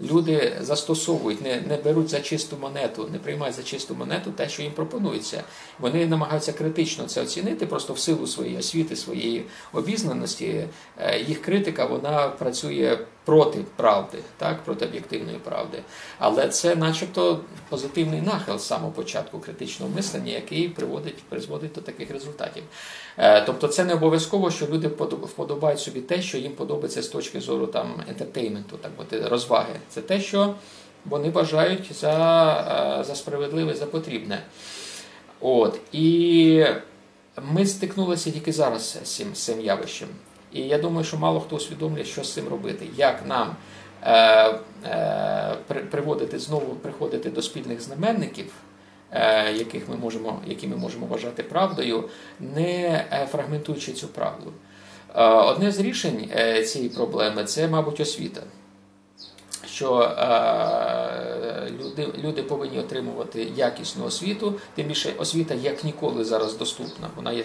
Люди застосовують, не не беруть за чисту монету, не приймають за чисту монету те, що їм пропонується. Вони намагаються критично це оцінити, просто в силу своєї освіти, своєї обізнаності. Е, їх критика вона працює проти правди, так, проти об'єктивної правди. Але це, начебто, позитивний нахил з самого початку критичного мислення, який приводить, призводить до таких результатів. Е, тобто, це не обов'язково, що люди вподобають собі те, що їм подобається з точки зору там ентертейменту, так мовити, розваги. Це те, що вони вважають за е, за справедливе, за потрібне. От. І ми стикнулися тільки зараз з цим, з цим явищем. І я думаю, що мало хто усвідомлює, що з цим робити, як нам е, е, приводити знову приходити до спільних знаменників, е, яких ми можемо, які ми можемо вважати правдою, не е, фрагментуючи цю правду. Е, одне з рішень е, цієї проблеми це, мабуть, освіта. Що е, люди люди повинні отримувати якісну освіту, тим більше освіта як ніколи зараз доступна. Вона є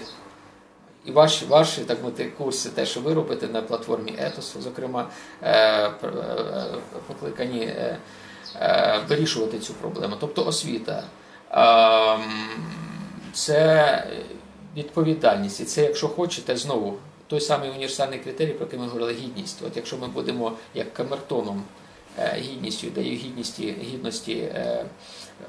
і ваші ваші так мати, курси, те, що ви робите на платформі Етос, зокрема, е, е, покликані е, вирішувати цю проблему. Тобто освіта. Це відповідальність. І це, якщо хочете, знову той самий універсальний критерій, про який ми говорили, гідність. От якщо ми будемо як камертоном гідністю, ідею гідності, гідності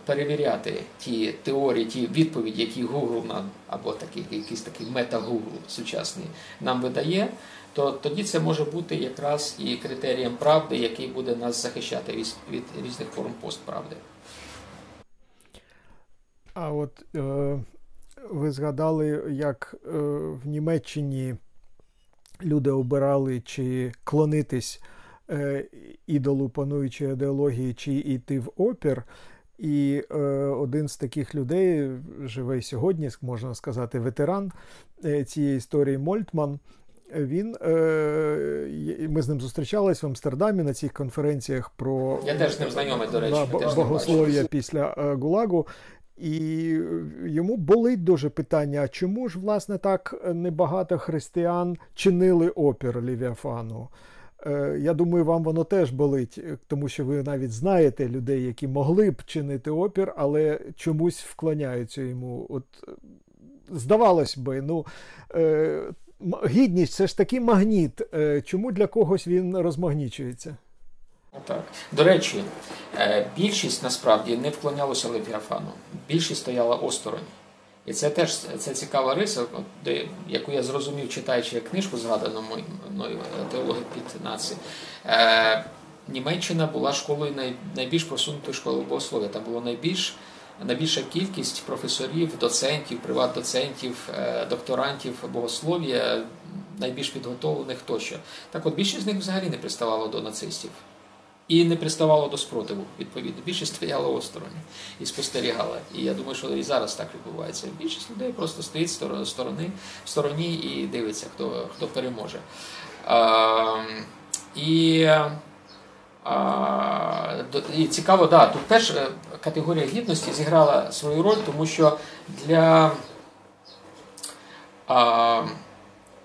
перевіряти ті теорії, ті відповіді, які Google нам, або такі, якийсь такий мета-Google сучасний нам видає, то тоді це може бути якраз і критерієм правди, який буде нас захищати від, від різних форм постправди. А от е, ви згадали, як е, в Німеччині люди обирали чи клонитись е, ідолу пануючої ідеології, чи йти в опір. І е, один з таких людей живе сьогодні, можна сказати, ветеран е, цієї історії Мольтман. Він е, ми з ним зустрічались в Амстердамі на цих конференціях про я теж з ним знайомий, до речі, да, богослов'я після е, Гулагу. І йому болить дуже питання: чому ж власне так небагато християн чинили опір Лівіафану? Е, я думаю, вам воно теж болить, е, тому що ви навіть знаєте людей, які могли б чинити опір, але чомусь вклоняються йому. От е, здавалось би, ну гідність це ж такий магніт. Чому для когось він розмагнічується? Так. До речі, більшість насправді не вклонялася Левіафану. Більшість стояла осторонь. І це теж це цікава риса, де, яку я зрозумів, читаючи книжку, згадану мною теологи під нації. Е, Німеччина була школою най, найбільш просунутою школою богослов'я. Там було найбільш найбільша кількість професорів, доцентів, приват-доцентів, е, докторантів богослов'я, найбільш підготовлених тощо. Так от більшість з них взагалі не приставало до нацистів. І не приставало до спротиву, відповідно. Більшість стояла осторонь і спостерігала. І я думаю, що і зараз так відбувається. Більшість людей просто стоїть сторони, в стороні і дивиться, хто хто переможе. А, і а, і цікаво, да, тут теж е, категорія гідності зіграла свою роль, тому що для, а,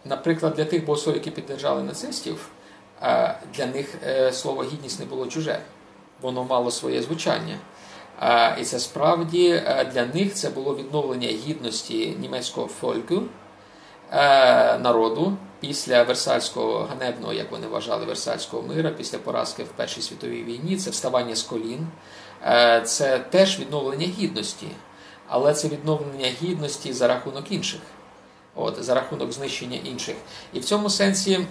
наприклад, для тих богослов, які піддержали нацистів для них е, слово гідність не було чуже, воно мало своє звучання. І це справді е, для них це було відновлення гідності німецького фольку е, народу після Версальського ганебного, як вони вважали, Версальського мира, після поразки в Першій світовій війні, це вставання з колін, це теж відновлення гідності, але це відновлення гідності за рахунок інших, от, за рахунок знищення інших. І в цьому сенсі.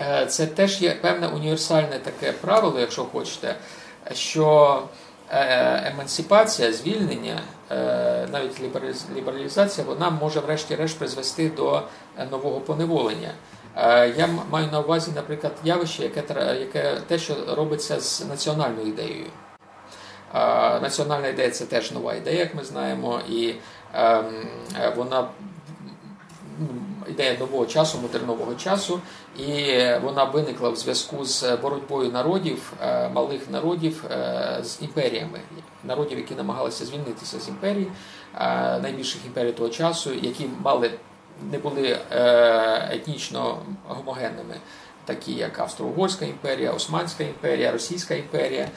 Е, це теж є певне універсальне таке правило, якщо хочете, що е, емансипація, звільнення, е, навіть лібералізація, вона може, врешті-решт, призвести до нового поневолення. Я маю на увазі, наприклад, явище, яке яке те, що робиться з національною ідеєю. Національна ідея це теж нова ідея, як ми знаємо, і ем, вона ідея нового часу, модернового часу, і вона виникла в зв'язку з боротьбою народів, е, малих народів е, з імперіями, народів, які намагалися звільнитися з імперії, е, найбільших імперій того часу, які мали не були етнічно гомогенними. Такі як Австро-Угорська імперія, Османська імперія, Російська імперія,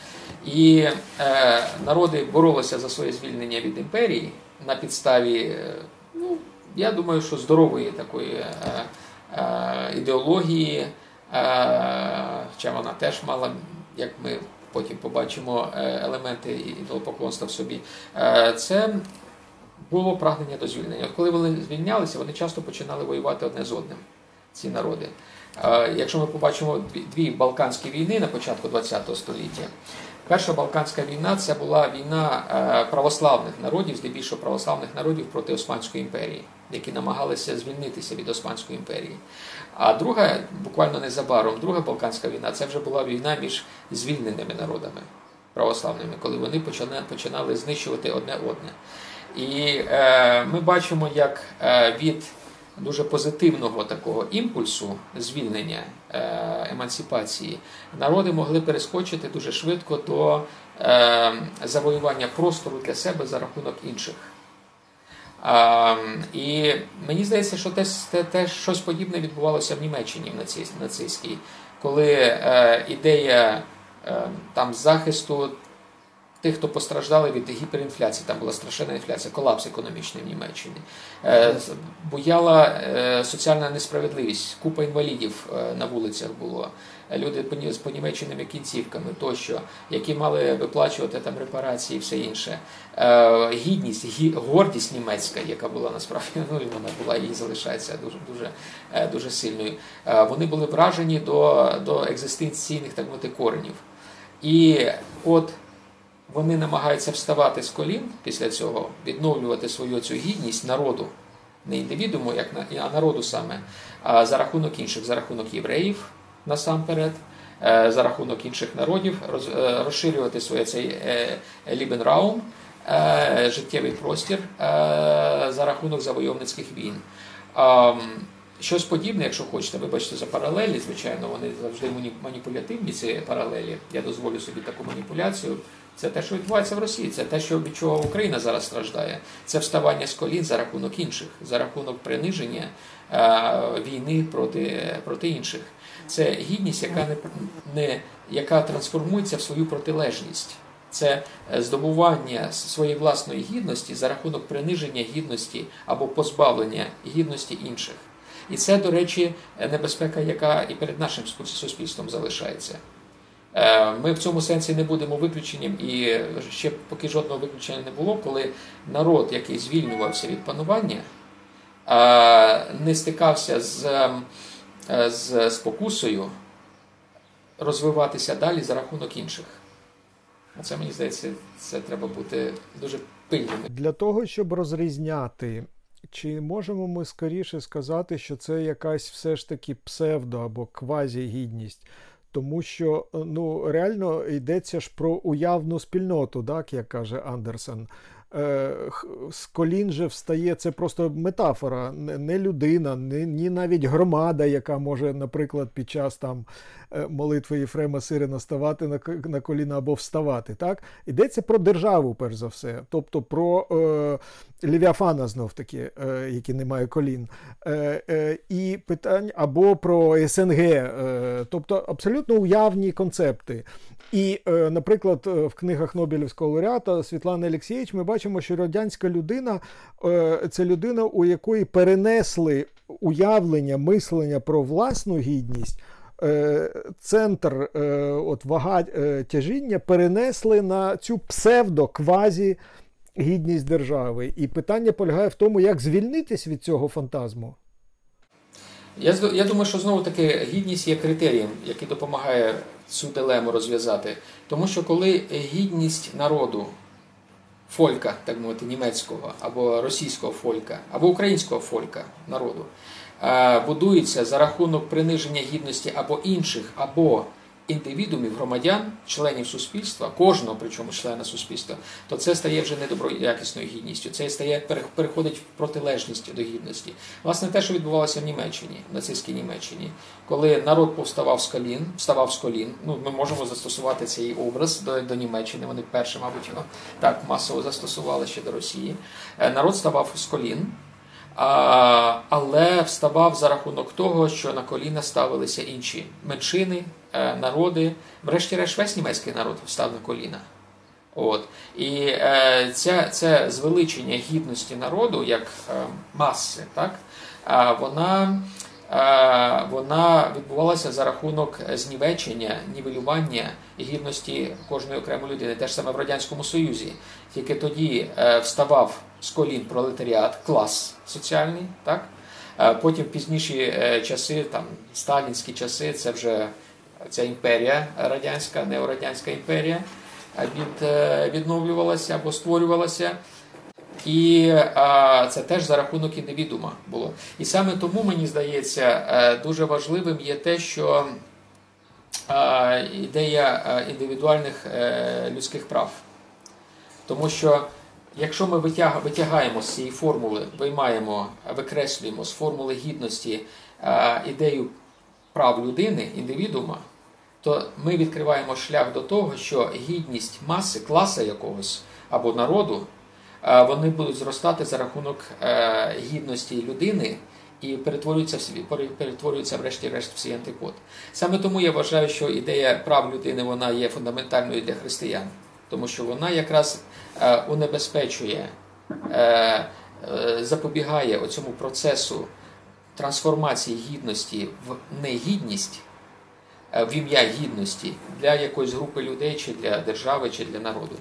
і е, народи боролися за своє звільнення від імперії на підставі ну, я думаю, що здорової такої е, е, ідеології, е, хоча вона теж мала, як ми потім побачимо, елементи ідолопоклонства в собі, це було прагнення до звільнення. От коли вони звільнялися, вони часто починали воювати одне з одним, ці народи. Якщо ми побачимо дві Балканські війни на початку ХХ століття, Перша Балканська війна це була війна православних народів, здебільшого православних народів проти Османської імперії, які намагалися звільнитися від Османської імперії. А друга, буквально незабаром, друга Балканська війна це вже була війна між звільненими народами православними, коли вони починали знищувати одне одне. І е, ми бачимо, як е, від дуже позитивного такого імпульсу звільнення е, емансипації, народи могли перескочити дуже швидко до е, завоювання простору для себе за рахунок інших. І мені здається, що теж, теж щось подібне відбувалося в Німеччині в нацистській, коли е, ідея там захисту тих, хто постраждали від гіперінфляції, там була страшенна інфляція, колапс економічний в Німеччині, е, буяла е, соціальна несправедливість, купа інвалідів е, на вулицях було. Люди з понімеченими кінцівками тощо, які мали виплачувати там репарації і все інше. Гідність, гордість німецька, яка була насправді ну, вона була і залишається дуже дуже дуже сильною. Вони були вражені до до екзистенційних так мовити, коренів. І от вони намагаються вставати з колін після цього, відновлювати свою цю гідність народу, не індивідуму, як а народу саме, а за рахунок інших, за рахунок євреїв насамперед, е, за рахунок інших народів, е, розширювати своє цей Lebensraum, е, життєвий простір за рахунок завойовницьких війн. Щось подібне, якщо хочете, вибачте за паралелі, звичайно, вони завжди маніпулятивні, ці паралелі. Я дозволю собі таку маніпуляцію. Це те, що відбувається в Росії, це те, що від чого Україна зараз страждає. Це вставання з колін за рахунок інших, за рахунок приниження війни проти проти інших. Це гідність, яка не, не яка трансформується в свою протилежність. Це здобування своєї власної гідності за рахунок приниження гідності або позбавлення гідності інших. І це, до речі, небезпека, яка і перед нашим суспільством залишається. Ми в цьому сенсі не будемо виключенням, і ще поки жодного виключення не було, коли народ, який звільнювався від панування, не стикався з, з спокусою розвиватися далі за рахунок інших. Це мені здається, це треба бути дуже пильними. Для того, щоб розрізняти, чи можемо ми скоріше сказати, що це якась все ж таки псевдо або квазігідність? Тому що ну реально йдеться ж про уявну спільноту, так як каже Андерсен. Е, з колін же встає, це просто метафора, не людина, ні навіть громада, яка може, наприклад, під час там е, молитви Єфрема Сирина ставати на на коліна або вставати. Так? Йдеться про державу, перш за все, тобто про е, Левіафана знов таки, е, який не має колін, е, е, і питань або про СНГ, е, тобто абсолютно уявні концепти. І, е, наприклад, е, в книгах Нобелівського лауреата Світлани Олексійович ми бачимо, що радянська людина е, це людина, у якої перенесли уявлення, мислення про власну гідність. Центр от вага тяжіння перенесли на цю псевдо-квазі гідність держави. І питання полягає в тому, як звільнитись від цього фантазму. Я я думаю, що знову таки гідність є критерієм, який допомагає цю дилему розв'язати. Тому що коли гідність народу, фолька, так мовити, німецького, або російського фолька, або українського фолька народу, е, будується за рахунок приниження гідності або інших, або індивідумів, громадян, членів суспільства, кожного причому члена суспільства, то це стає вже недоброякісною гідністю. Це стає переходить в протилежність до гідності. Власне, те, що відбувалося в Німеччині, в нацистській Німеччині, коли народ повставав з колін, вставав з колін. Ну, ми можемо застосувати цей образ до, до Німеччини. Вони перші, мабуть, його так масово застосували ще до Росії. Е, народ ставав з колін. Але вставав за рахунок того, що на коліна ставилися інші меншини, е, народи. Врешті-решт весь німецький народ встав на коліна. От. І е, це, це звеличення гідності народу як е, маси, так? вона Е, вона відбувалася за рахунок знівечення, нівелювання гідності кожної окремої людини. Те ж саме в Радянському Союзі. Тільки тоді е, вставав з колін пролетаріат, клас соціальний. так? Е, потім пізніші часи, там сталінські часи, це вже ця імперія радянська, неорадянська імперія від, відновлювалася або створювалася. І а, це теж за рахунок індивідума було. І саме тому, мені здається, е, дуже важливим є те, що а, ідея індивідуальних е, людських прав. Тому що якщо ми витягаємо з цієї формули, виймаємо, викреслюємо з формули гідності ідею прав людини, індивідума, то ми відкриваємо шлях до того, що гідність маси, класа якогось або народу вони будуть зростати за рахунок е, гідності людини і перетворюються перетворюються врешті-решт в свій антипод. Саме тому я вважаю, що ідея прав людини вона є фундаментальною для християн, тому що вона якраз е, унебезпечує, е, запобігає оцьому процесу трансформації гідності в негідність. В ім'я гідності для якоїсь групи людей, чи для держави, чи для народу.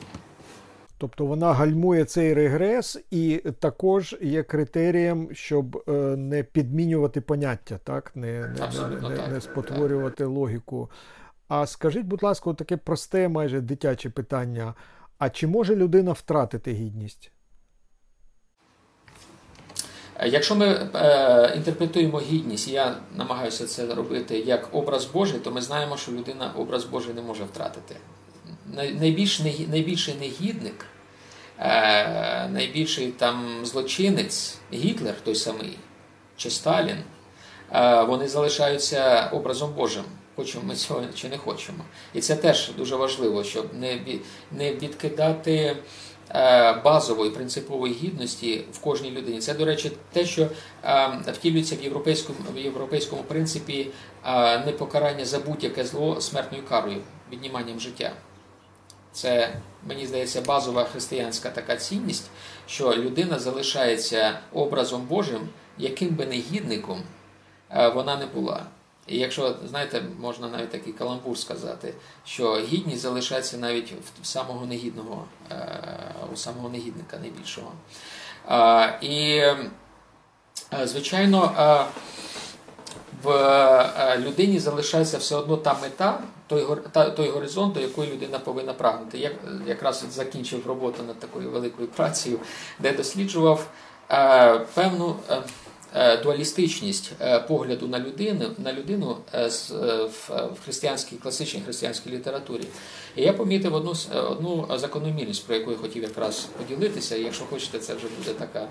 Тобто вона гальмує цей регрес і також є критерієм, щоб е, не підмінювати поняття, так? не не, не, не спотворювати логіку. А скажіть, будь ласка, таке просте, майже дитяче питання: а чи може людина втратити гідність? Якщо ми е, інтерпретуємо гідність, я намагаюся це робити як образ Божий, то ми знаємо, що людина образ Божий не може втратити. Найбільш, найбільший негідник Е, найбільший там злочинець, Гітлер той самий, чи Сталін, е, вони залишаються образом Божим, хочемо ми цього чи не хочемо. І це теж дуже важливо, щоб не не відкидати е, базової принципової гідності в кожній людині. Це, до речі, те, що втілюється в європейському в європейському принципі непокарання за будь-яке зло смертною карою, відніманням життя. Це, мені здається, базова християнська така цінність, що людина залишається образом Божим, яким би негідником е, вона не була. І якщо, знаєте, можна навіть такий каламбур сказати, що гідність залишається навіть в самого негідного, у самого негідника найбільшого. І, звичайно, в е, людині залишається все одно та мета, той горизонт, до якої людина повинна прагнути. Я якраз закінчив роботу над такою великою працею, де досліджував е, певну. Е, дуалістичність е, погляду на людину на людину е, в християнській класичній християнській літературі. І я помітив одну одну закономірність, про яку я хотів якраз поділитися. І якщо хочете, це вже буде така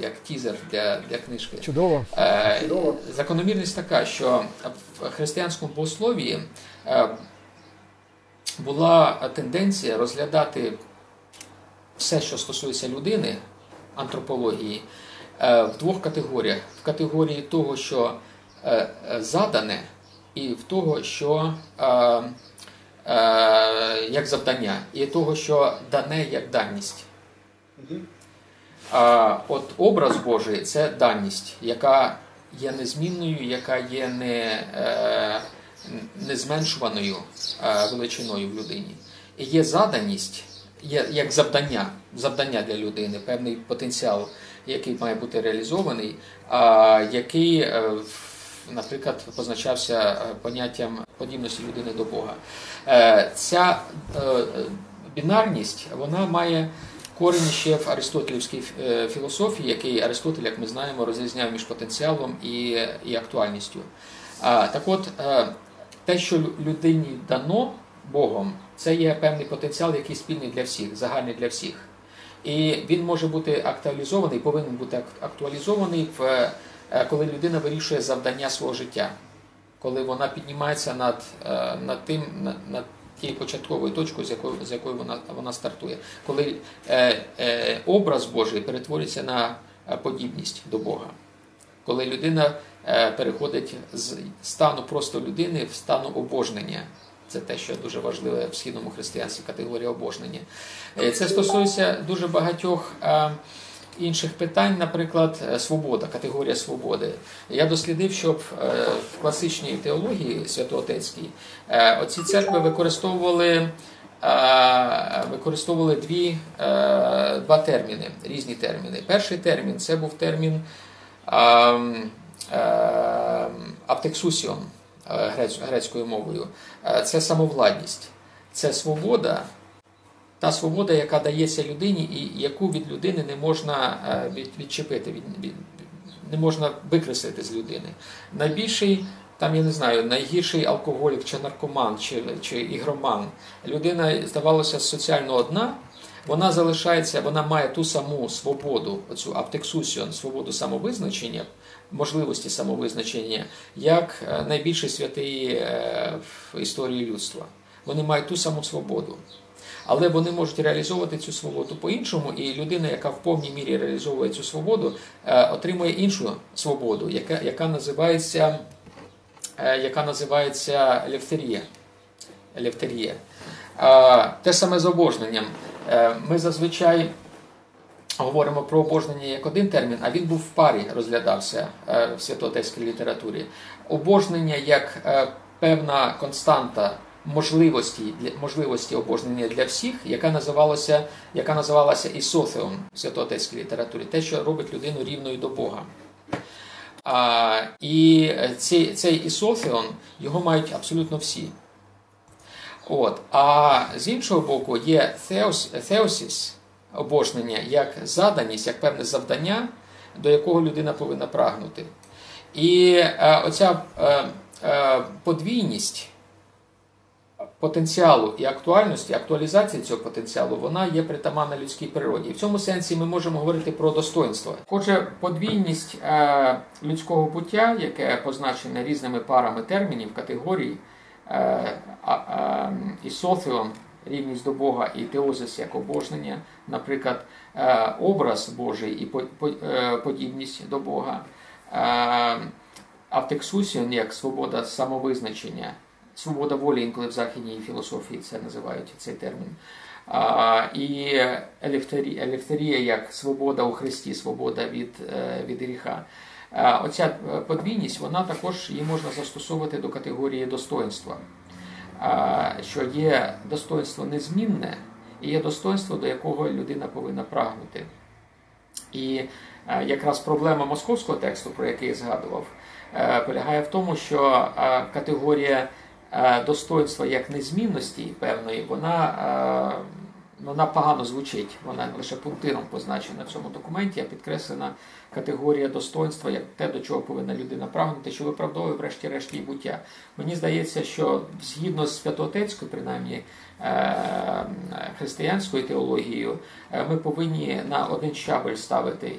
як тізер для для книжки. Чудово. Чудово. Закономірність така, що в християнському богословії була тенденція розглядати все, що стосується людини, антропології. Е, в двох категоріях: в категорії того, що е, е, задане, і в того, що як завдання, і того, що дане як даність. А от образ Божий це даність, яка є незмінною, яка є не, незменшуваною величиною в людині. І є заданість, є як завдання, завдання для людини, певний потенціал який має бути реалізований, а який, е, наприклад, позначався е, поняттям подібності людини до Бога. Е, ця бінарність вона має корені ще в Аристотелівській філософії, який Аристотель, як ми знаємо, розрізняв між потенціалом і, і актуальністю. Так от, те, що людині дано Богом, це є певний потенціал, який спільний для всіх, загальний для всіх. І він може бути актуалізований, повинен бути актуалізований, в, е, коли людина вирішує завдання свого життя, коли вона піднімається над е, над тим, над, тією початковою точкою, з якою з якої вона вона стартує, коли е, е, образ Божий перетворюється на подібність до Бога, коли людина е, переходить з стану просто людини в стану обожнення. Це те, що дуже важливе в східному християнстві категорія обожнення. Е, це стосується дуже багатьох е, інших питань, наприклад, е, свобода, категорія свободи. Я дослідив, що в класичній теології святоотецькій оці церкви використовували. Використовували дві, два терміни, різні терміни. Перший термін це був термін аптексусіон грецькою мовою. Це самовладність, це свобода, та свобода, яка дається людині, і яку від людини не можна е, відчепити, не можна викреслити з людини. Найбільший, там я не знаю, найгірший алкоголік чи наркоман, чи чи ігроман. Людина, здавалося, соціально одна. Вона залишається, вона має ту саму свободу, оцю аптексусіон, свободу самовизначення, можливості самовизначення, як е, найбільший святий е, в історії людства. Вони мають ту саму свободу але вони можуть реалізовувати цю свободу по-іншому, і людина, яка в повній мірі реалізовує цю свободу, е, отримує іншу свободу, яка яка називається яка називається левтерія. левтерія. Те саме з обожненням. Ми зазвичай говоримо про обожнення як один термін, а він був в парі розглядався в святоотецькій літературі. Обожнення як певна константа можливості можливості обожнення для всіх, яка називалася яка називалася ісофеом в святоотецькій літературі, те, що робить людину рівною до Бога. А, І цей цей ісофеон його мають абсолютно всі. От. А з іншого боку, є теосіс, обожнення як заданість, як певне завдання, до якого людина повинна прагнути. І е, оця е, е, подвійність потенціалу і актуальності, актуалізації цього потенціалу, вона є притаманна людській природі. І в цьому сенсі ми можемо говорити про достоинство. Отже, подвійність людського буття, яке позначене різними парами термінів, категорій, і соціон, рівність до Бога і теозис як обожнення, наприклад, е, образ Божий і е, подібність до Бога. Е, Автексусіон як свобода самовизначення, свобода волі, інколи в західній філософії це називають цей термін. І елефтерія, як свобода у Христі, свобода від, від гріха. Оця подвійність вона також її можна застосовувати до категорії достоинства, що є достоинство незмінне і є достоинство, до якого людина повинна прагнути. І якраз проблема московського тексту, про який я згадував, полягає в тому, що категорія достоинства як незмінності певної, вона вона погано звучить, вона лише пунктиром позначена в цьому документі, а підкреслена категорія достоинства як те, до чого повинна людина прагнути, що виправдовує, врешті-решт, її буття. Мені здається, що згідно з святоотецькою, принаймні е, християнською теологією, е, ми повинні на один щабель ставити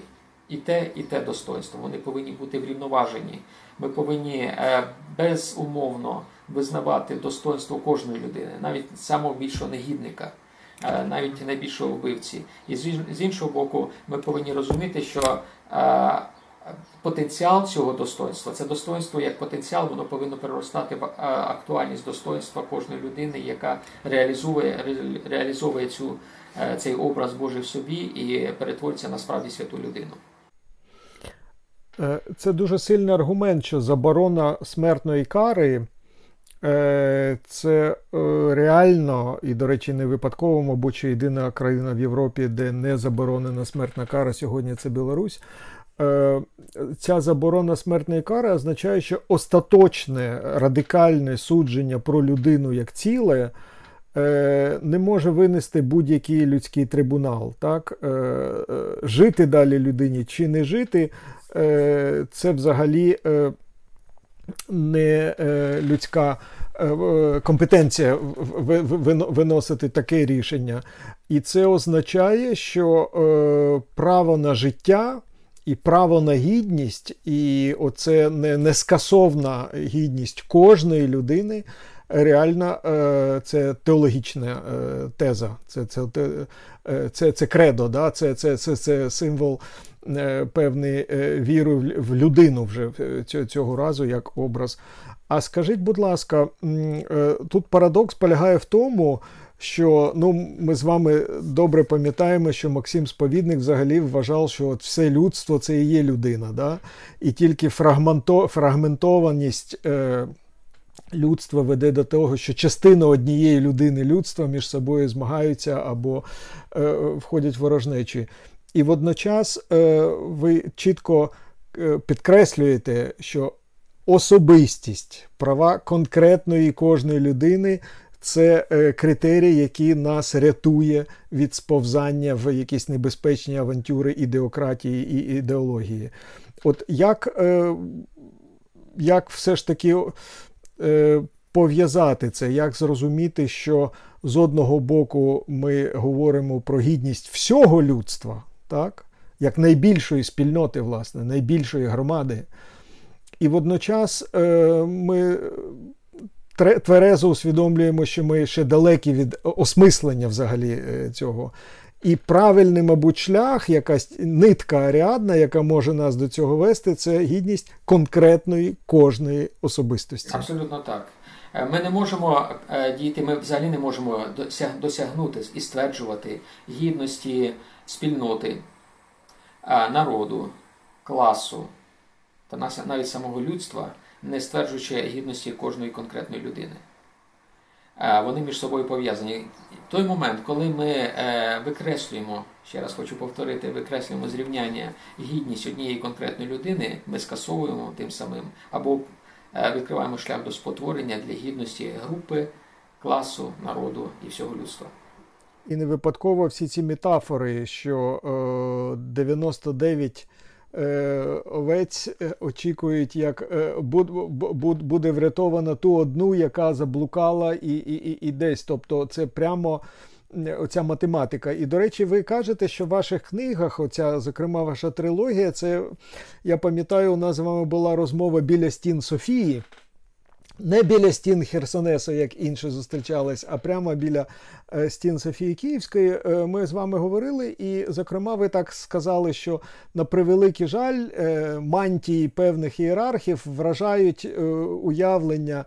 і те, і те достоинство. Вони повинні бути врівноважені. Ми повинні е, безумовно визнавати достоинство кожної людини, навіть самого більшого негідника. Е, навіть найбільшого вбивці. І з іншого боку, ми повинні розуміти, що е, потенціал цього достоинства це достоинство як потенціал, воно повинно переростати в е, актуальність достоинства кожної людини, яка реалізує реалізовує цю, цей образ Божий в собі і перетвориться на справді святу людину. Це дуже сильний аргумент, що заборона смертної кари це е, реально і, до речі, не випадково, мабуть, єдина країна в Європі, де не заборонена смертна кара, сьогодні це Білорусь. Е, ця заборона смертної кари означає, що остаточне радикальне судження про людину як ціле не може винести будь-який людський трибунал. Так? Жити далі людині чи не жити, це взагалі не е, людська е, компетенція виносити таке рішення. І це означає, що е, право на життя. І право на гідність, і оце не нескасовна гідність кожної людини. Реально, це теологічна теза, це це, це, це кредо, да? це, це, це, це символ Е, певний е, віру в людину вже цього разу як образ. А скажіть, будь ласка, е, тут парадокс полягає в тому, що ну, ми з вами добре пам'ятаємо, що Максим Сповідник взагалі вважав, що от все людство це і є людина. Да? І тільки фрагменто, фрагментованість е, людства веде до того, що частина однієї людини людства між собою змагаються або е, входять ворожнечі. І водночас е, ви чітко е, підкреслюєте, що особистість, права конкретної кожної людини це е, критерій, який нас рятує від сповзання в якісь небезпечні авантюри ідеократії і ідеології. От як, як все ж таки пов'язати це, як зрозуміти, що з одного боку ми говоримо про гідність всього людства так? як найбільшої спільноти, власне, найбільшої громади. І водночас е, ми тверезо усвідомлюємо, що ми ще далекі від осмислення взагалі е, цього. І правильний, мабуть, шлях, якась нитка аріадна, яка може нас до цього вести, це гідність конкретної кожної особистості. Абсолютно так. Е, ми не можемо діяти, ми взагалі не можемо досягнути і стверджувати гідності спільноти, народу, класу та навіть самого людства, не стверджуючи гідності кожної конкретної людини. Вони між собою пов'язані. В той момент, коли ми е, викреслюємо, ще раз хочу повторити, викреслюємо зрівняння гідність однієї конкретної людини, ми скасовуємо тим самим або е, відкриваємо шлях до спотворення для гідності групи, класу, народу і всього людства. І не випадково всі ці метафори, що е, 99 е, овець е, очікують, як е, буд, буд, буде врятована ту одну, яка заблукала і, і, і десь. Тобто це прямо. Оця математика. І, до речі, ви кажете, що в ваших книгах, оця, зокрема, ваша трилогія, це я пам'ятаю, у нас з вами була розмова біля стін Софії. Не біля стін Херсонесу, як інші зустрічались, а прямо біля е, стін Софії Київської. Е, ми з вами говорили, і, зокрема, ви так сказали, що на превеликий жаль е, мантії певних ієрархів вражають уявлення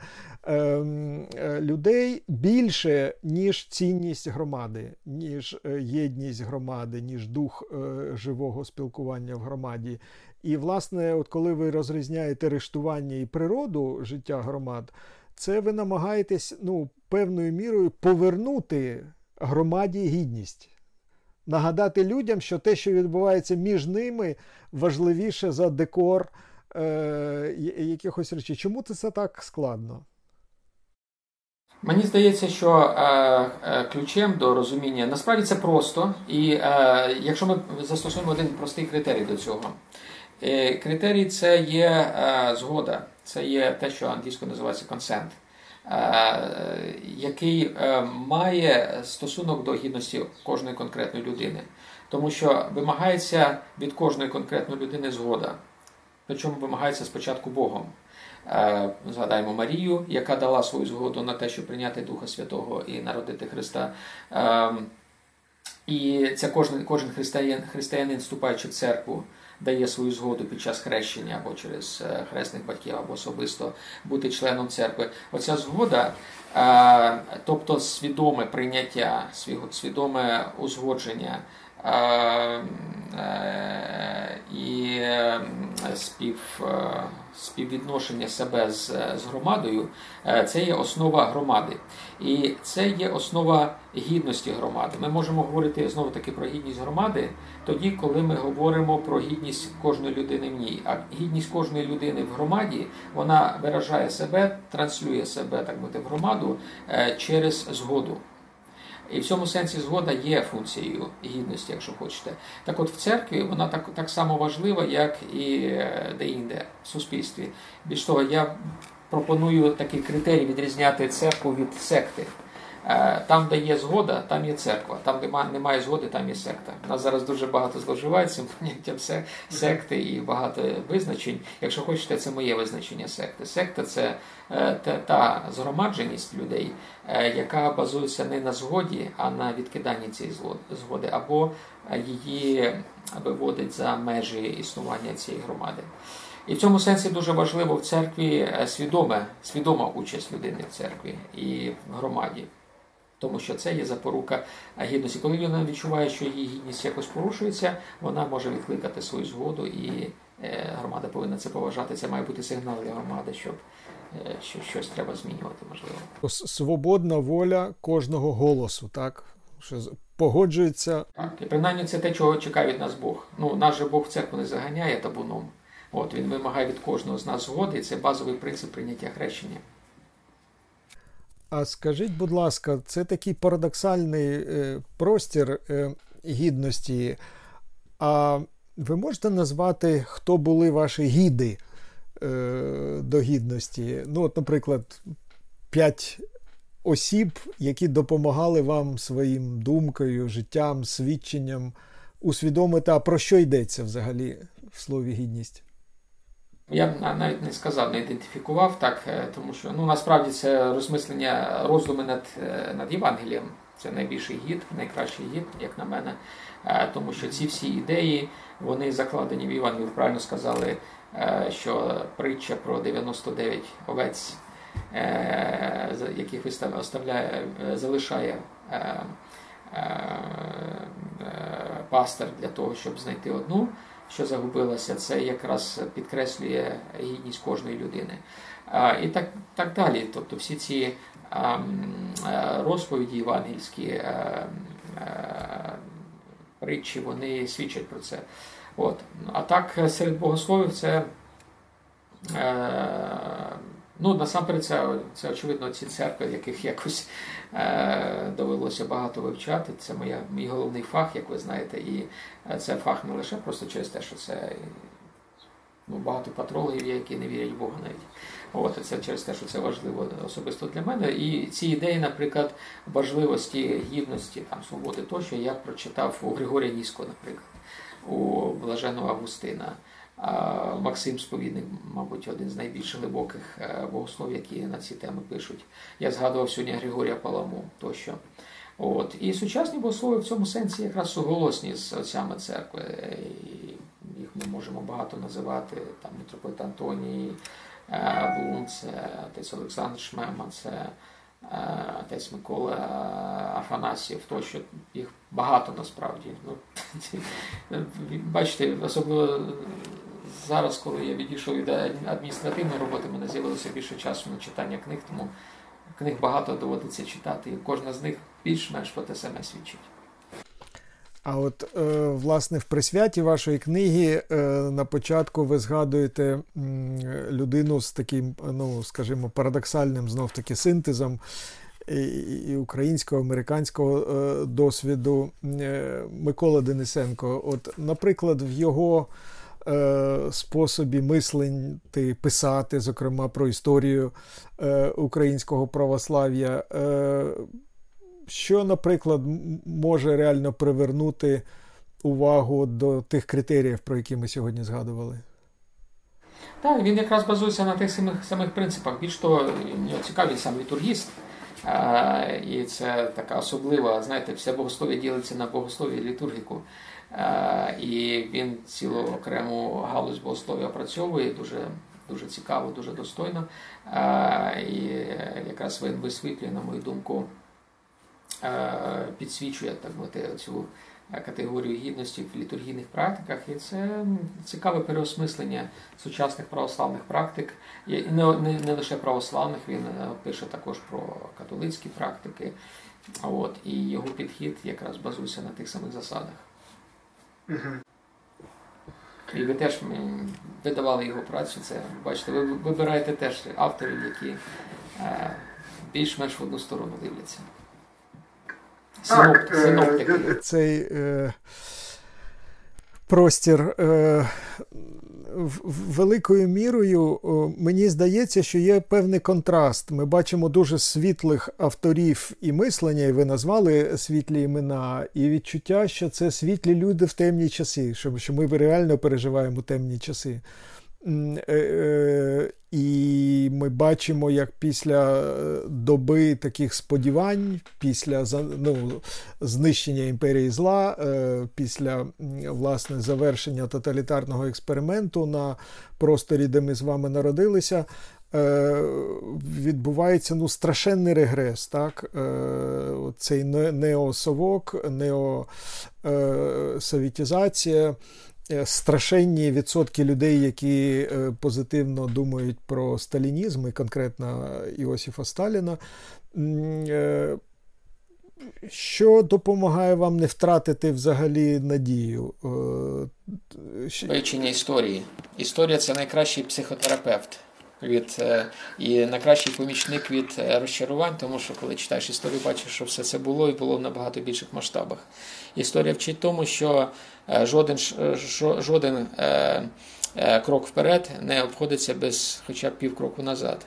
людей більше, ніж цінність громади, ніж єдність громади, ніж дух живого спілкування в громаді. І, власне, от коли ви розрізняєте рештування і природу життя громад, це ви намагаєтесь ну, певною мірою повернути громаді гідність. Нагадати людям, що те, що відбувається між ними, важливіше за декор е, якихось речей. Чому це так складно? Мені здається, що е, е, ключем до розуміння насправді це просто, і е, якщо ми застосуємо один простий критерій до цього, критерій це є е, згода, це є те, що англійською називається е, який е, має стосунок до гідності кожної конкретної людини, тому що вимагається від кожної конкретної людини згода, причому вимагається спочатку Богом. Е, згадаємо Марію, яка дала свою згоду на те, щоб прийняти Духа Святого і народити Христа. Ем, і це кожен кожен християнин, християнин, вступаючи в церкву, дає свою згоду під час хрещення або через е, хресних батьків, або особисто бути членом церкви. Оця згода, е, тобто свідоме прийняття, свідоме узгодження. І спів співвідношення себе з, з громадою, е, це є основа громади. І це є основа гідності громади. Ми можемо говорити знову таки про гідність громади тоді, коли ми говоримо про гідність кожної людини в ній. А гідність кожної людини в громаді вона виражає себе, транслює себе так мовити, в громаду е, через згоду. І в цьому сенсі згода є функцією гідності, якщо хочете. Так от в церкві вона так так само важлива, як і е, де-інде в суспільстві. Більш того, я пропоную такий критерій відрізняти церкву від секти. Е, там, де є згода, там є церква. Там, де немає згоди, там є секта. У нас зараз дуже багато зловживають цим поняттям секти і багато визначень. Якщо хочете, це моє визначення секти. Секта це е, та згромадженість людей, е, яка базується не на згоді, а на відкиданні цієї згоди, або її виводить за межі існування цієї громади. І в цьому сенсі дуже важливо в церкві свідоме, свідома участь людини в церкві і в громаді тому що це є запорука гідності. Коли людина відчуває, що її гідність якось порушується, вона може відкликати свою згоду, і е, громада повинна це поважати. Це має бути сигнал для громади, щоб е, що щось треба змінювати. Можливо, свободна воля кожного голосу, так що погоджується. Так, і принаймні це те, чого чекає від нас Бог. Ну наш же Бог в церкву не заганяє табуном. От він вимагає від кожного з нас згоди, і це базовий принцип прийняття хрещення. А скажіть, будь ласка, це такий парадоксальний е, простір е, гідності. А ви можете назвати, хто були ваші гіди е, до гідності? Ну, от, наприклад, п'ять осіб, які допомагали вам своїм думкою, життям, свідченням усвідомити, а про що йдеться взагалі в слові гідність? Я б навіть не сказав, не ідентифікував так, е, тому що ну насправді це розмислення роздуми над е, над Євангелієм. Це найбільший гід, найкращий гід, як на мене. Е, тому що ці всі ідеї вони закладені в Євангелії. Правильно сказали, що притча про 99 овець, яких оставляє, залишає пастор для того, щоб знайти одну що загубилася, це якраз підкреслює гідність кожної людини. І так так далі. Тобто всі ці розповіді євангельські притчі, вони свідчать про це. От. А так серед богословів це. Е, Ну, насамперед, це, це очевидно, ці церкви, яких якось е, довелося багато вивчати. Це моя, мій головний фах, як ви знаєте, і це фах не лише просто через те, що це ну, багато патрологів є, які не вірять в Бога навіть. От, Це через те, що це важливо особисто для мене. І ці ідеї, наприклад, важливості гідності, там, свободи тощо, я прочитав у Григорія Нісько, наприклад, у Блаженого Августина. Максим Сповідник, мабуть, один з найбільш глибоких е, богослов, які на ці теми пишуть. Я згадував сьогодні Григорія Паламу тощо. От. І сучасні богослови в цьому сенсі якраз суголосні з отцями церкви. Їх ми можемо багато називати, там митрополит Антоній, е, Блун, це отець Олександр Шмема, це е, отець Микола Афанасьєв, тощо їх багато насправді. Ну, Бачите, особливо зараз, коли я відійшов від адміністративної роботи, мене з'явилося більше часу на читання книг, тому книг багато доводиться читати, і кожна з них більш-менш про те саме свідчить. А от, е, власне, в присвяті вашої книги е, на початку ви згадуєте людину з таким, ну, скажімо, парадоксальним знов таки синтезом і українського, американського е, досвіду Микола Денисенко. От, наприклад, в його способі мисленти, писати, зокрема про історію українського православ'я що, наприклад, може реально привернути увагу до тих критеріїв, про які ми сьогодні згадували? Так, він якраз базується на тих самих самих принципах. Більш того, нього цікавий сам літургіст. А, і це така особлива, знаєте, все богослов'я ділиться на богослов'я і літургіку. А, і він цілу окрему галузь богослов'я опрацьовує дуже дуже цікаво, дуже достойно. А, і якраз він висвітлює, на мою думку, підсвічує так мовити, цю категорію гідності в літургійних практиках, і це цікаве переосмислення сучасних православних практик. І не, не, не лише православних, він е, пише також про католицькі практики. От, І його підхід якраз базується на тих самих засадах. І ви теж видавали його працю. Це бачите, ви вибираєте теж авторів, які е, більш-менш в одну сторону дивляться. Так, е, Цей е, простір е, великою мірою мені здається, що є певний контраст. Ми бачимо дуже світлих авторів і мислення, і ви назвали світлі імена, і відчуття, що це світлі люди в темні часи, що ми реально переживаємо темні часи. Е, е, і ми бачимо, як після е, доби таких сподівань, після ну, знищення імперії зла, після власне завершення тоталітарного експерименту на просторі, де ми з вами народилися, відбувається ну, страшенний регрес. так? Цей неосовок, неосовітізація. Е, страшенні відсотки людей, які е, позитивно думають про сталінізм і конкретно Іосифа Сталіна. Е, що допомагає вам не втратити взагалі надію? Вивчення історії. Історія це найкращий психотерапевт від і найкращий помічник від розчарувань, тому що коли читаєш історію, бачиш, що все це було і було в набагато більших масштабах. Історія вчить тому, що жоден е, жоден е, крок вперед не обходиться без хоча б півкроку назад.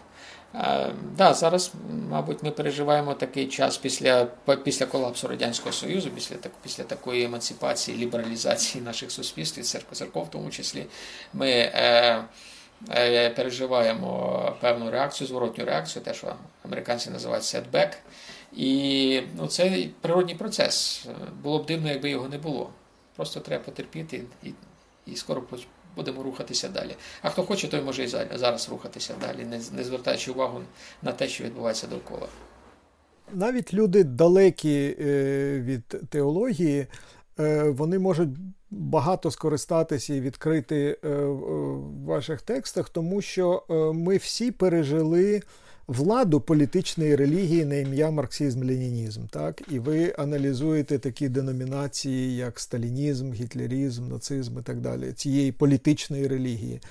Да, Зараз, мабуть, ми переживаємо такий час після після колапсу Радянського Союзу, після після такої емансипації, лібералізації наших суспільств, церкви церков, в тому числі, ми е, е, переживаємо певну реакцію, зворотню реакцію, те, що американці називають setback. І ну, це природній процес. Було б дивно, якби його не було. Просто треба потерпіти і і скоро будемо рухатися далі. А хто хоче, той може і зараз рухатися далі, не, не звертаючи увагу на те, що відбувається довкола. Навіть люди далекі е, від теології, е, вони можуть багато скористатися і відкрити е, в ваших текстах, тому що ми всі пережили владу політичної релігії на ім'я марксизм-ленінізм. Так? І ви аналізуєте такі деномінації, як сталінізм, гітлерізм, нацизм і так далі, цієї політичної релігії.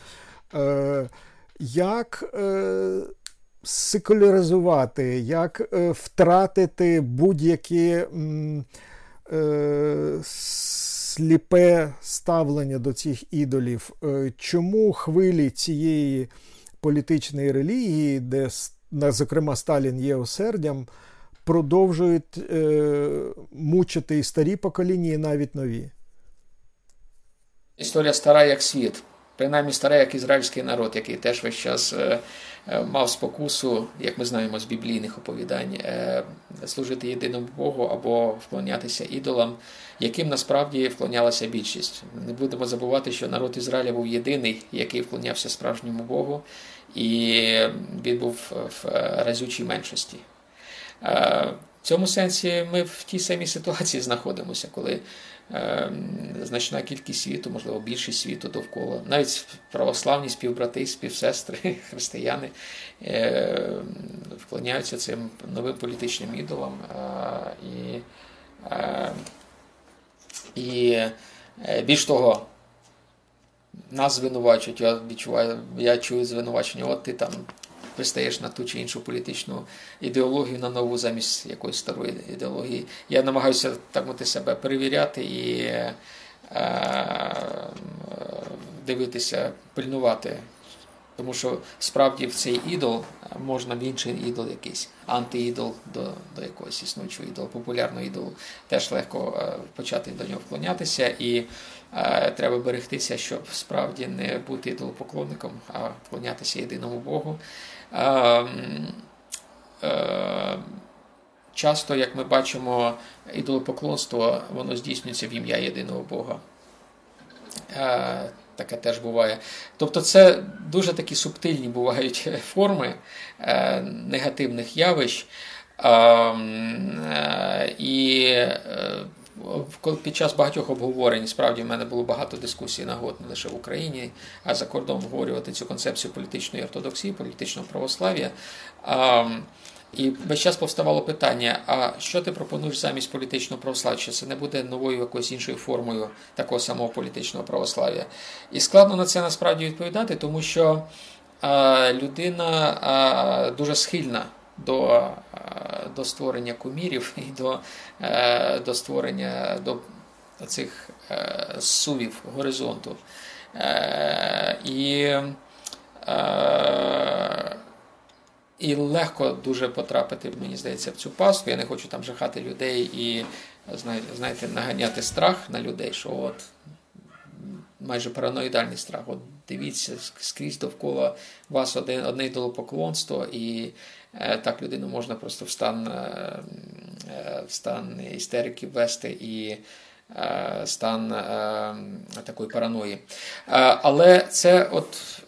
Е, Як е, секуляризувати, як е, втратити будь-яке е, сліпе ставлення до цих ідолів? Е, чому хвилі цієї політичної релігії, де зокрема Сталін є осердям, продовжують е, мучити і старі покоління, і навіть нові. Історія стара як світ. Принаймні стара, як ізраїльський народ, який теж весь час е, е, мав спокусу, як ми знаємо з біблійних оповідань, е, служити єдиному Богу або вклонятися ідолам, яким насправді вклонялася більшість. Не будемо забувати, що народ Ізраїля був єдиний, який вклонявся справжньому Богу, і він був в разючій меншості. В цьому сенсі ми в тій самій ситуації знаходимося, коли значна кількість світу, можливо, більшість світу довкола, навіть православні співбрати, співсестри, християни е, вклоняються цим новим політичним ідолам. Е, і, е, і е, більш того, нас звинувачують, я відчуваю, я чую звинувачення, от ти там пристаєш на ту чи іншу політичну ідеологію на нову замість якоїсь старої ідеології. Я намагаюся так мати себе перевіряти і е, дивитися, пильнувати. Тому що справді в цей ідол можна в інший ідол якийсь, антиідол до до якогось існуючого ідолу, популярного ідолу, теж легко е, почати до нього вклонятися. І е, треба берегтися, щоб справді не бути ідолопоклонником, а вклонятися єдиному Богу. Ем, е, часто, як ми бачимо, ідолопоклонство, воно здійснюється в ім'я єдиного Бога. Е, таке теж буває. Тобто, це дуже такі субтильні бувають форми е, негативних явищ. Ем, і під час багатьох обговорень справді в мене було багато дискусій нагод не лише в Україні, а за кордоном обговорювати цю концепцію політичної ортодоксії, політичного православ'я. І весь час повставало питання: а що ти пропонуєш замість політичного православ'я? Чи це не буде новою якоюсь іншою формою такого самого політичного православ'я? І складно на це насправді відповідати, тому що людина дуже схильна до е, до створення кумірів і до е, до створення до цих е, сувів горизонту. І і легко дуже потрапити, мені здається, в цю пастку. Я не хочу там жахати людей і знаєте, наганяти страх на людей, що от майже параноїдальний страх. От дивіться, скрізь довкола вас одне, одне і так людину можна просто в стан, е, е в стан істерики ввести і е, стан е, такої параної. Е, але це от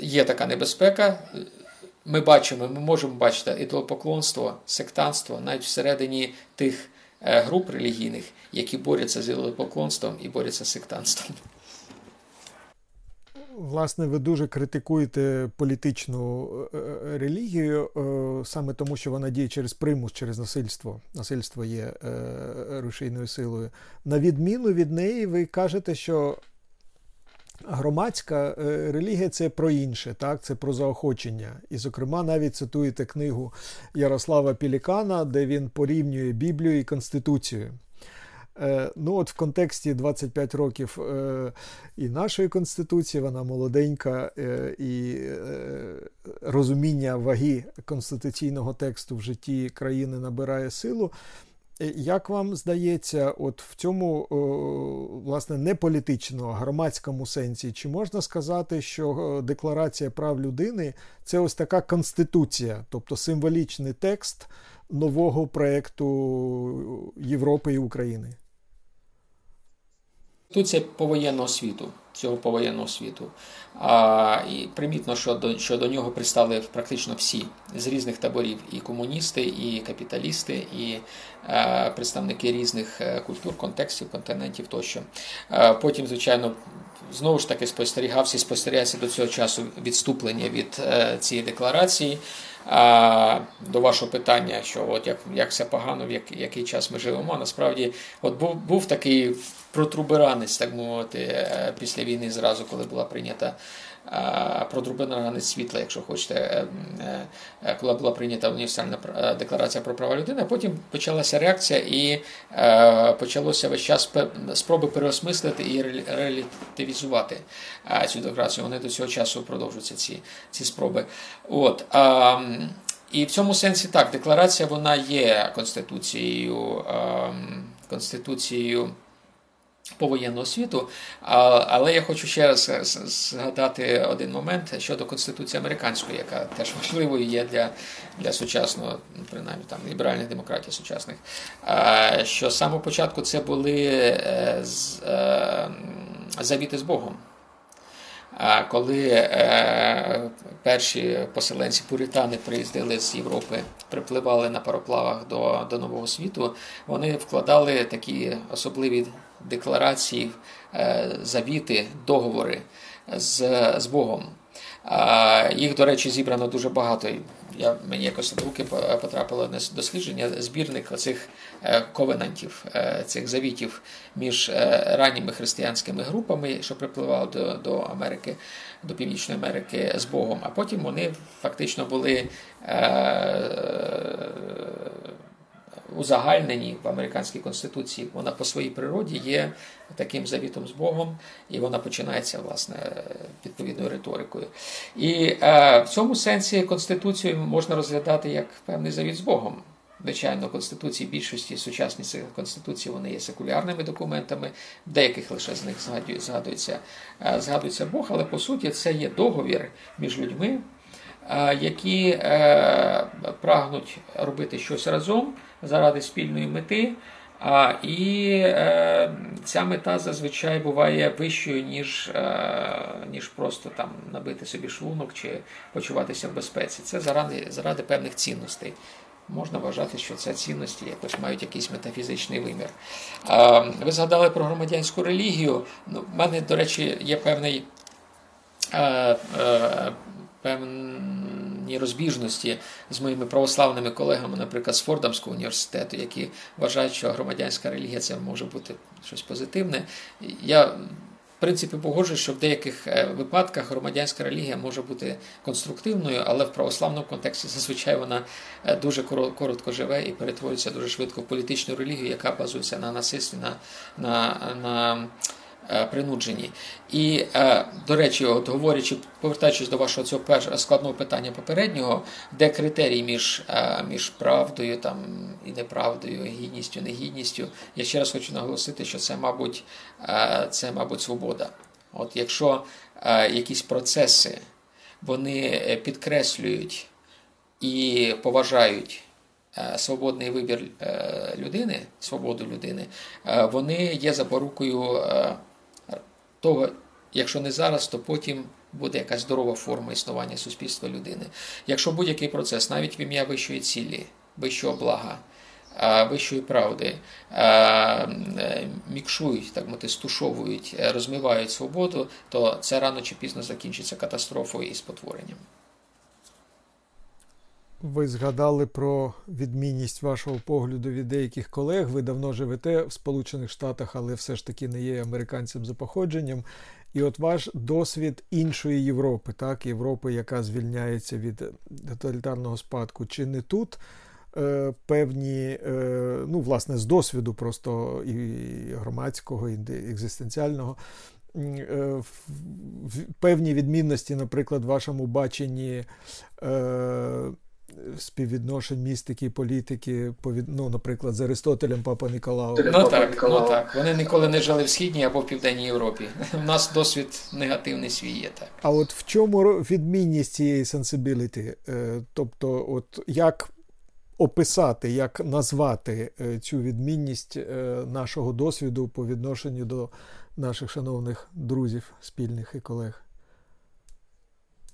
є така небезпека. Ми бачимо, ми можемо бачити ідолопоклонство, сектанство навіть всередині тих е, груп релігійних, які борються з ідолопоклонством і борються з сектанством. Власне, ви дуже критикуєте політичну е, е, релігію е, саме тому, що вона діє через примус, через насильство. Насильство є рушійною силою. На відміну від неї, ви кажете, що громадська релігія це про інше, так? це про заохочення. І, зокрема, навіть цитуєте книгу Ярослава Пілікана, де він порівнює Біблію і Конституцію. Е, ну, от в контексті 25 років е, і нашої конституції, вона молоденька, е, і розуміння ваги конституційного тексту в житті країни набирає силу. Як вам здається, от в цьому власне не політичному, громадському сенсі, чи можна сказати, що Декларація прав людини це ось така конституція, тобто символічний текст нового проєкту Європи і України? Конституція повоєнного світу, цього повоєнного світу. А, І примітно, що до що до нього пристали практично всі з різних таборів: і комуністи, і капіталісти, і а, представники різних е, культур, контекстів, континентів тощо. А, Потім, звичайно, знову ж таки спостерігався і спостерігається до цього часу відступлення від е, цієї декларації. А, До вашого питання, що от як як все погано, в як, який час ми живемо. Насправді, от був був такий протруберанець, так мовити, е, після війни, зразу, коли була прийнята протруберанець світла, якщо хочете, е, е, коли була прийнята універсальна декларація про права людини. Потім почалася реакція і почалося весь час спроби переосмислити і релятивізувати цю декларацію. Вони до цього часу продовжуються ці ці спроби. От. І в цьому сенсі так, декларація вона є конституцією конституцією повоєнного світу. Але я хочу ще раз згадати один момент щодо Конституції американської, яка теж важливою є для для сучасного, ну, принаймні там ліберальних демократій сучасних. Що з самого початку це були е, е, завіти з Богом. Коли е, перші поселенці пуритани приїздили з Європи, припливали на пароплавах до до Нового світу, вони вкладали такі особливі декларації, е, завіти, договори з, з Богом. Їх, до речі, зібрано дуже багато. Я, Мені якось в руки потрапило на дослідження збірник цих ковенантів, е, цих завітів між е, ранніми християнськими групами, що припливали до до Америки, до Північної Америки з Богом. А потім вони фактично були узагальнені в американській конституції. Вона по своїй природі є таким завітом з Богом, і вона починається власне відповідною риторикою. І е, в цьому сенсі конституцію можна розглядати як певний завіт з Богом. Звичайно, конституції більшості сучасні конституції вони є секулярними документами, деяких лише з них згадується, е, згадується Бог, але по суті це є договір між людьми, е, які е, прагнуть робити щось разом заради спільної мети. А, І е, ця мета зазвичай буває вищою, ніж е, ніж просто там набити собі шлунок чи почуватися в безпеці. Це заради заради певних цінностей. Можна вважати, що це цінності якось мають якийсь метафізичний вимір. Ви згадали про громадянську релігію. Ну, в мене, до речі, є певний. Е, е, певні розбіжності з моїми православними колегами, наприклад, з Фордамського університету, які вважають, що громадянська релігія це може бути щось позитивне. Я принципі погоджуюсь, що в деяких е, випадках громадянська релігія може бути конструктивною, але в православному контексті зазвичай вона е, дуже коротко живе і перетворюється дуже швидко в політичну релігію, яка базується на насильстві, на, на, на принуджені. І, е, до речі, от говорячи, повертаючись до вашого цього складного питання попереднього, де критерій між е, між правдою там, і неправдою, гідністю, негідністю, я ще раз хочу наголосити, що це, мабуть, це, мабуть, свобода. От Якщо якісь процеси вони підкреслюють і поважають. Свободний вибір людини, свободу людини, вони є запорукою того, якщо не зараз, то потім буде якась здорова форма існування суспільства людини. Якщо будь-який процес, навіть в ім'я вищої цілі, вищого блага, вищої правди, мікшують, так мати, стушовують, розмивають свободу, то це рано чи пізно закінчиться катастрофою і спотворенням. Ви згадали про відмінність вашого погляду від деяких колег. Ви давно живете в Сполучених Штатах, але все ж таки не є американцем за походженням. І от ваш досвід іншої Європи, так, Європи, яка звільняється від тоталітарного спадку, чи не тут е, певні, е, ну, власне, з досвіду просто і громадського, і екзистенціального, е, певні відмінності, наприклад, в вашому баченні. Е, співвідношень містики і політики, ну, наприклад, з Аристотелем Папа Ніколао. Ну так, ну так. Вони ніколи не жили в Східній або в Південній Європі. У нас досвід негативний свій є так. А от в чому відмінність цієї сенсибіліті? Тобто, от як описати, як назвати е, цю відмінність е, нашого досвіду по відношенню до наших шановних друзів, спільних і колег?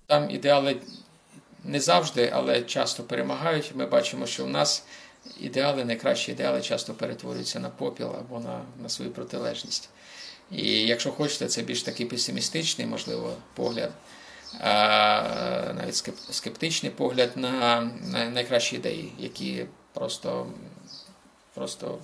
Там ідеали не завжди, але часто перемагають. Ми бачимо, що в нас ідеали, найкращі ідеали часто перетворюються на попіл або на, на свою протилежність. І якщо хочете, це більш такий песимістичний, можливо, погляд, а, навіть скептичний погляд на, на найкращі ідеї, які просто, просто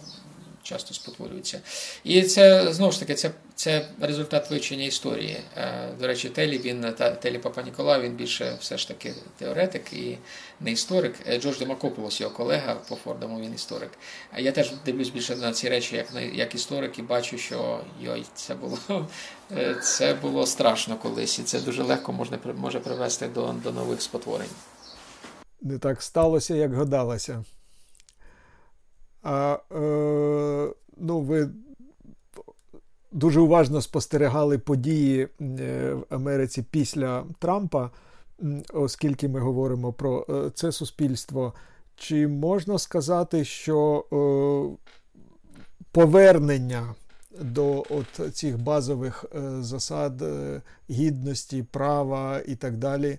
часто спотворюються. І це знову ж таки це це результат вивчення історії. Е, до речі, Телі він та Телі Папа Нікола, він більше все ж таки теоретик і не історик. Е, Джордж Демакополос, його колега по Фордаму, він історик. Я теж дивлюсь більше на ці речі, як як історик, і бачу, що йой, це було е, це було страшно колись, і це дуже легко можна може привести до, до нових спотворень. Не так сталося, як гадалося. А е, ну, ви дуже уважно спостерігали події е, в Америці після Трампа, оскільки ми говоримо про е, це суспільство. Чи можна сказати, що е, повернення до от цих базових засад гідності, права і так далі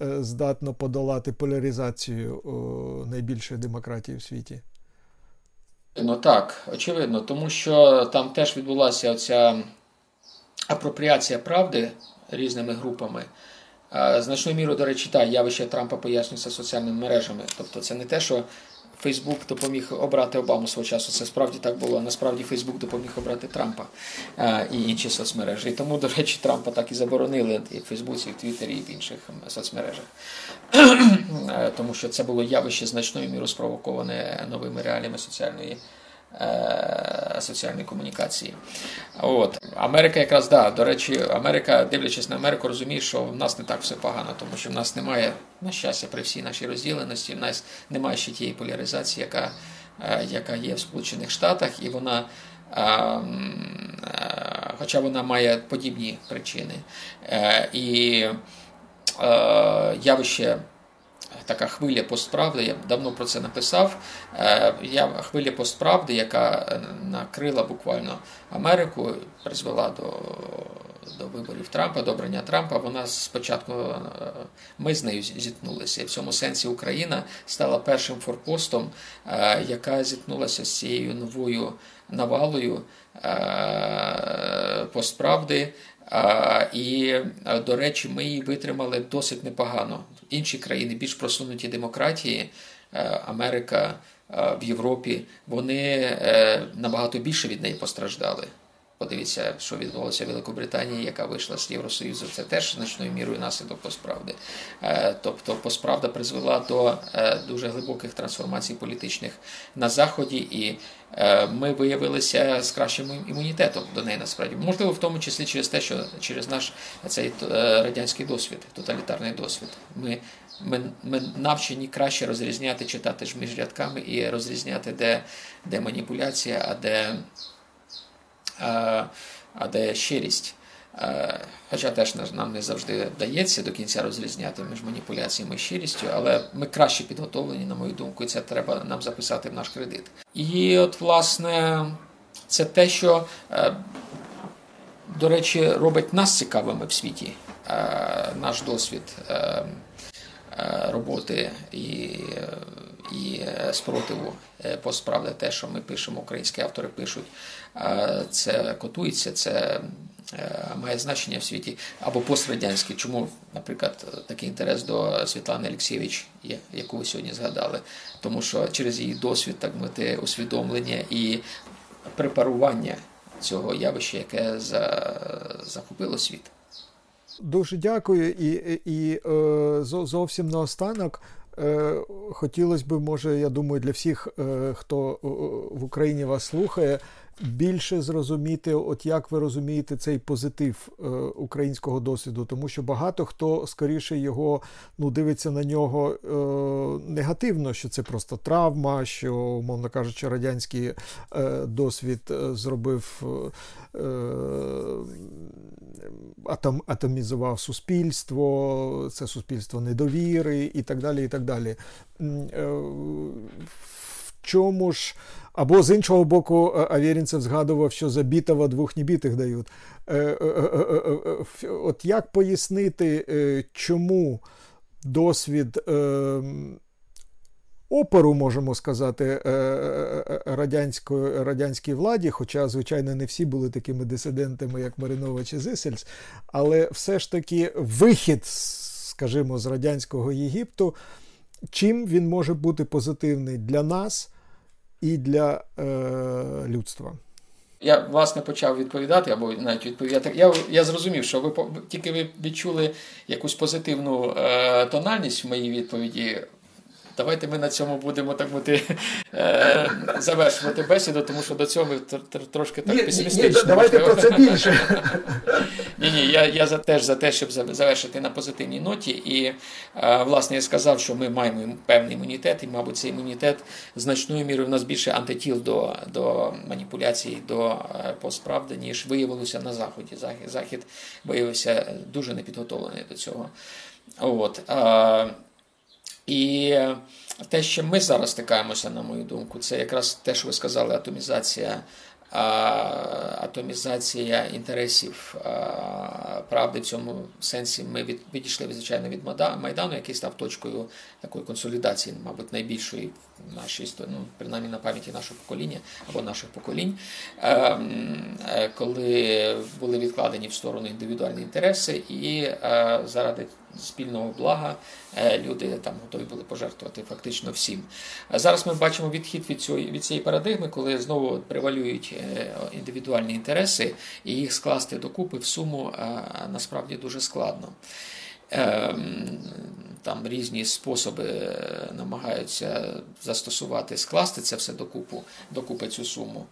здатно подолати поляризацію найбільшої демократії в світі? Ну так, очевидно, тому що там теж відбулася оця апропріація правди різними групами. Значною мірою, до речі, та явище Трампа пояснюється соціальними мережами. Тобто це не те, що Фейсбук допоміг обрати Обаму свого часу. Це справді так було. Насправді Фейсбук допоміг обрати Трампа і інші соцмережі. І тому, до речі, Трампа так і заборонили і в Фейсбуці, і в Твіттері, і в інших соцмережах. Тому що це було явище значною мірою спровоковане новими реаліями соціальної. Е, соціальної комунікації. От. Америка якраз да, до речі, Америка, дивлячись на Америку, розуміє, що в нас не так все погано, тому що в нас немає, на щастя, при всій нашій розділеності, в нас немає ще тієї поляризації, яка е, яка є в Сполучених Штатах, і вона. Е, хоча вона має подібні причини. І явище така хвиля постправди, я давно про це написав. Е, я Хвиля постправди, яка накрила буквально Америку, призвела до до виборів Трампа, до обрання Трампа. Вона спочатку е, ми з нею зіткнулися. І в цьому сенсі Україна стала першим форпостом, е, яка зіткнулася з цією новою навалою постправди. І, до речі, ми її витримали досить непогано. Інші країни, більш просунуті демократії, е, Америка е, в Європі, вони е, набагато більше від неї постраждали. Подивіться, що відбулося в Великобританії, яка вийшла з Євросоюзу. Це теж значною мірою наслідок посправди. Е, тобто, посправда призвела до е, дуже глибоких трансформацій політичних на заході, і е, ми виявилися з кращим імунітетом до неї. Насправді можливо, в тому числі через те, що через наш цей радянський досвід, тоталітарний досвід. Ми ми ми навчені краще розрізняти, читати ж між рядками і розрізняти, де, де маніпуляція, а де а де щирість. Хоча теж нам не завжди вдається до кінця розрізняти між маніпуляціями і щирістю, але ми краще підготовлені, на мою думку, і це треба нам записати в наш кредит. І от, власне, це те, що, е, до речі, робить нас цікавими в світі, е, наш досвід е, роботи і і спротиву постправди, те, що ми пишемо, українські автори пишуть це котується, це е, має значення в світі або пострадянське. Чому, наприклад, такий інтерес до Світлани Олексійович яку ви сьогодні згадали? Тому що через її досвід, так мати, усвідомлення і препарування цього явища, яке захопило світ. Дуже дякую, і і, і е, зовсім наостанок. Е, хотілося б, може, я думаю, для всіх, хто в Україні вас слухає, більше зрозуміти, от як ви розумієте цей позитив е, українського досвіду, тому що багато хто скоріше його ну дивиться на нього е, негативно, що це просто травма, що, умовно кажучи, радянський е, досвід е, зробив. Е, атом, атомізував суспільство, це суспільство недовіри і так далі. і так далі. Е, в чому ж або з іншого боку, е, Авєрінцев згадував, що за бітова двох небітих дають. Е, е, от як пояснити, чому досвід опору, можемо сказати, радянській владі, хоча, звичайно, не всі були такими дисидентами, як Маринович і Зисельс, але все ж таки вихід, скажімо, з радянського Єгипту, чим він може бути позитивний для нас? І для е, людства. Я власне почав відповідати або навіть відповідати. Я я зрозумів, що ви тільки ви відчули якусь позитивну е, тональність в моїй відповіді. Давайте ми на цьому будемо так бути е, завершувати бесіду, тому що до цього ми трошки так песимістично. Давайте про це більше. Ні, ні, я я за теж за те, щоб завершити на позитивній ноті. І е, власне я сказав, що ми маємо певний імунітет, і, мабуть, цей імунітет значною мірою в нас більше антитіл до до маніпуляцій, до е, постправди, ніж виявилося на заході. Захід захід виявився дуже непідготовлений до цього. От. І те, що ми зараз стикаємося, на мою думку, це якраз те, що ви сказали, атомізація атомізація інтересів правди в цьому сенсі. Ми відійшли звичайно від Майдану, який став точкою такої консолідації, мабуть, найбільшої в нашій історії, ну, принаймні на пам'яті нашого покоління або наших поколінь, ем, е, коли були відкладені в сторону індивідуальні інтереси, і е, заради спільного блага е, люди там готові були пожертвувати фактично всім. Зараз ми бачимо відхід від цієї від цієї парадигми, коли знову превалюють індивідуальні інтереси, і їх скласти докупи в суму насправді дуже складно. Ем, там різні способи е, намагаються застосувати, скласти це все докупу, докупи цю суму.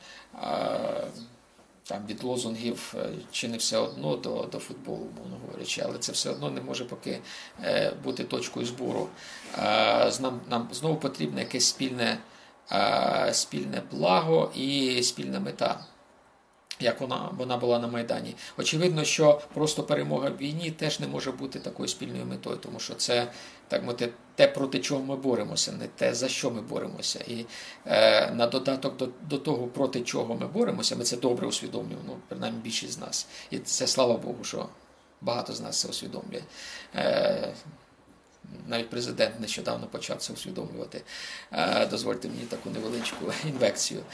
Там від лозунгів е, чи не все одно до до футболу, мовно говорячи, але це все одно не може поки е, бути точкою збору. Нам нам знову потрібне якесь спільне спільне благо і спільна мета як вона вона була на Майдані. Очевидно, що просто перемога в війні теж не може бути такою спільною метою, тому що це так мовити, те, проти чого ми боремося, не те, за що ми боремося. І е, на додаток до до того, проти чого ми боремося, ми це добре усвідомлюємо, ну, принаймні більшість з нас. І це слава Богу, що багато з нас це усвідомлює. Е, навіть президент нещодавно почав це усвідомлювати. Е, дозвольте мені таку невеличку інвекцію. Е,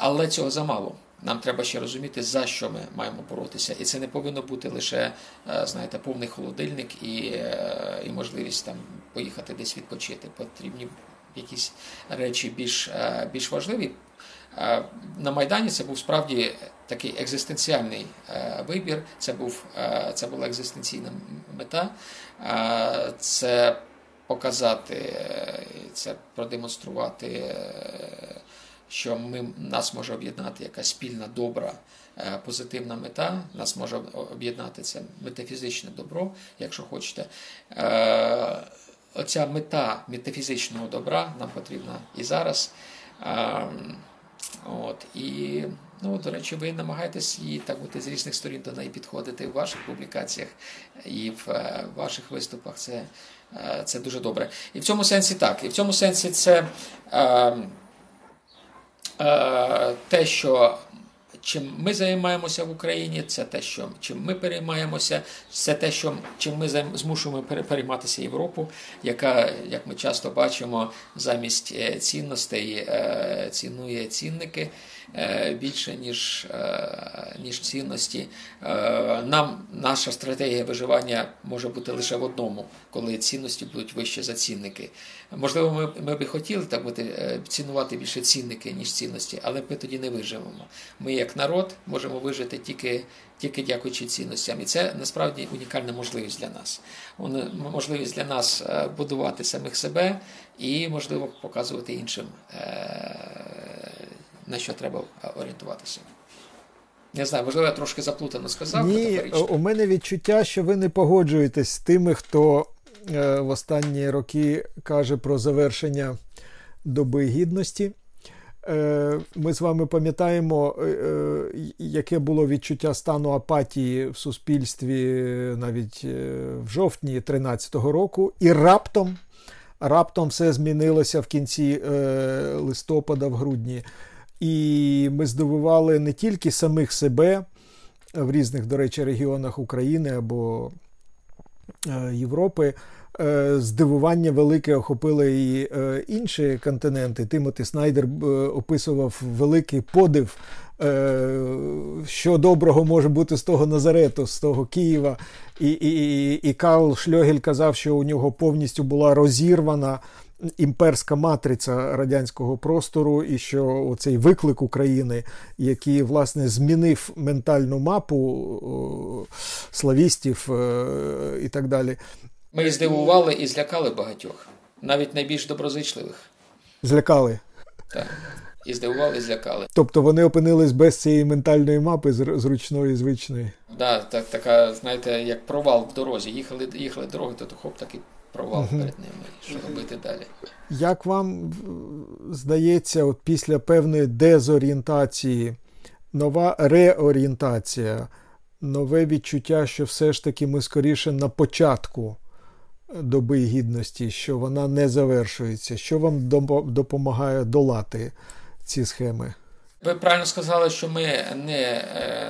але цього замало. Нам треба ще розуміти, за що ми маємо боротися, і це не повинно бути лише е, знаєте, повний холодильник і і можливість там поїхати десь відпочити. Потрібні якісь речі більш більш важливі. На Майдані це був справді такий екзистенціальний вибір. Це був це була екзистенційна мета. Це показати, це продемонструвати, е, що ми, нас може об'єднати якась спільна добра, е, позитивна мета, нас може об'єднати це метафізичне добро, якщо хочете. Е, оця мета метафізичного добра нам потрібна і зараз. От, І, ну, до речі, ви намагаєтесь її так бути з різних сторін до неї підходити в ваших публікаціях і в е, ваших виступах. Це е, це дуже добре. І в цьому сенсі так. І в цьому сенсі це е, е, те, що чим ми займаємося в Україні, це те, що чим ми переймаємося, це те, що чим ми змушуємо перейматися Європу, яка, як ми часто бачимо, замість е, цінностей е, цінує цінники. Е, більше, ніж е, ніж цінності. Е, нам наша стратегія виживання може бути лише в одному, коли цінності будуть вище за цінники. Можливо, ми ми би хотіли так бути, цінувати більше цінники, ніж цінності, але ми тоді не виживемо. Ми, як народ, можемо вижити тільки тільки дякуючи цінностям. І це насправді унікальна можливість для нас. Можливість для нас будувати самих себе і, можливо, показувати іншим на що треба орієнтуватися. Не знаю, можливо, я трошки заплутано сказав. Ні, У мене відчуття, що ви не погоджуєтесь з тими, хто е, в останні роки каже про завершення доби гідності. Е, ми з вами пам'ятаємо, е, е яке було відчуття стану апатії в суспільстві навіть е, в жовтні 2013 року, і раптом раптом все змінилося в кінці е, листопада, в грудні. І ми здивували не тільки самих себе в різних, до речі, регіонах України або е, Європи. Е, здивування велике охопило і е, інші континенти. Тимоті Снайдер описував великий подив, що доброго може бути з того Назарету, з того Києва. І і, і Карл Шльогель казав, що у нього повністю була розірвана імперська матриця радянського простору, і що цей виклик України, який власне змінив ментальну мапу славістів е, і так далі. Ми здивували і злякали багатьох, навіть найбільш доброзичливих. Злякали. Так. І здивували, і злякали. Тобто вони опинились без цієї ментальної мапи зручної, звичної. Да, так, така, знаєте, як провал в дорозі. Їхали їхали дороги, то хоп, так і провал угу. перед ними. Що робити далі? Як вам здається, от після певної дезорієнтації, нова реорієнтація, нове відчуття, що все ж таки ми скоріше на початку доби гідності, що вона не завершується, що вам допомагає долати ці схеми? Ви правильно сказали, що ми не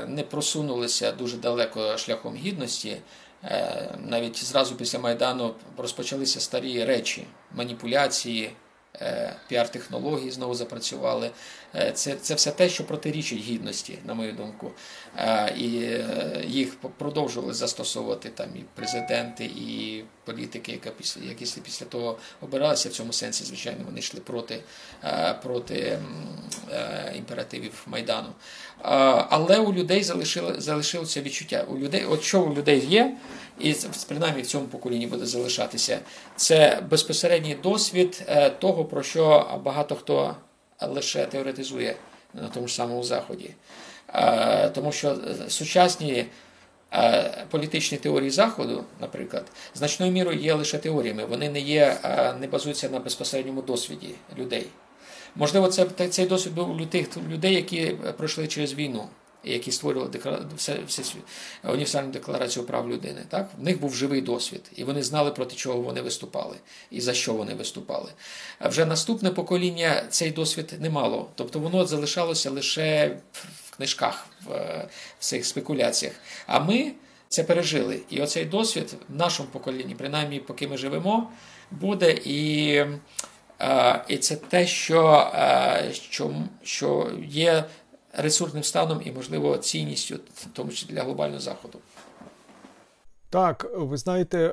не просунулися дуже далеко шляхом гідності. Навіть зразу після Майдану розпочалися старі речі, маніпуляції, Е, піар-технології знову запрацювали. Е, це це все те, що протирічить гідності, на мою думку. Е, і їх продовжували застосовувати там і президенти, і політики, які після які після того обиралися в цьому сенсі, звичайно, вони йшли проти проти імперативів Майдану. Але у людей залишили, залишилося відчуття. У людей, от що у людей є, і принаймні в цьому поколінні буде залишатися, це безпосередній досвід того, про що багато хто лише теоретизує на тому ж самому заході. Тому що сучасні політичні теорії заходу, наприклад, значною мірою є лише теоріями. Вони не є, не базуються на безпосередньому досвіді людей. Можливо, це цей досвід був у тих людей, які пройшли через війну, які створювали все, універсальну декларацію прав людини. Так? В них був живий досвід, і вони знали, проти чого вони виступали і за що вони виступали. А вже наступне покоління цей досвід не мало. Тобто воно залишалося лише книжках, в цих спекуляціях. А ми це пережили. І оцей досвід в нашому поколінні, принаймні, поки ми живемо, буде і. І це те, що що, що є ресурсним станом і, можливо, цінністю, в тому числі для глобального заходу. Так, ви знаєте, е,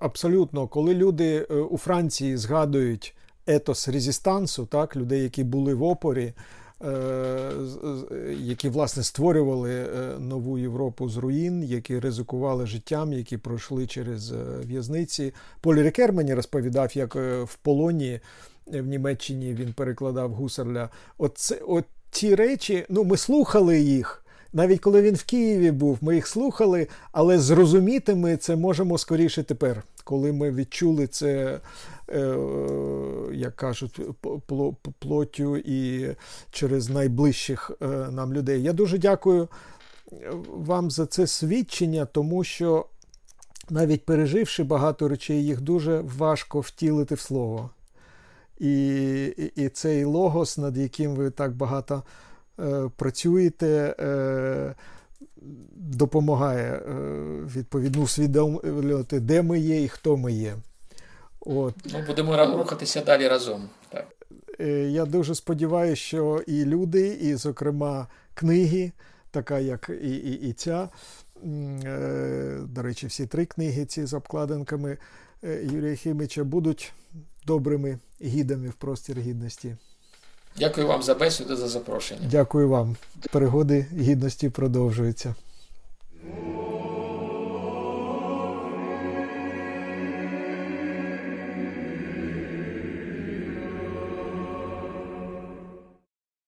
абсолютно, коли люди е, у Франції згадують етос резистансу, так, людей, які були в опорі, е, які власне створювали нову Європу з руїн, які ризикували життям, які пройшли через в'язниці. Полі Рекер мені розповідав, як в полоні в Німеччині він перекладав гусарля. Оце, от ті речі, ну ми слухали їх. Навіть коли він в Києві був, ми їх слухали, але зрозуміти ми це можемо скоріше тепер, коли ми відчули це, е, як кажуть, плотю і через найближчих е, нам людей. Я дуже дякую вам за це свідчення, тому що навіть переживши багато речей, їх дуже важко втілити в слово. І, і, і цей логос, над яким ви так багато е, працюєте, е, допомагає е, відповідно усвідомлювати, де ми є і хто ми є. От. Ми будемо рухатися далі разом. Так. Е, я дуже сподіваюся, що і люди, і, зокрема, книги, така як і, і, і ця. Е, до речі, всі три книги ці з обкладинками е, Юрія Хімича будуть добрими гідами в простір гідності. Дякую вам за бесіду, за запрошення. Дякую вам. Перегоди гідності продовжуються.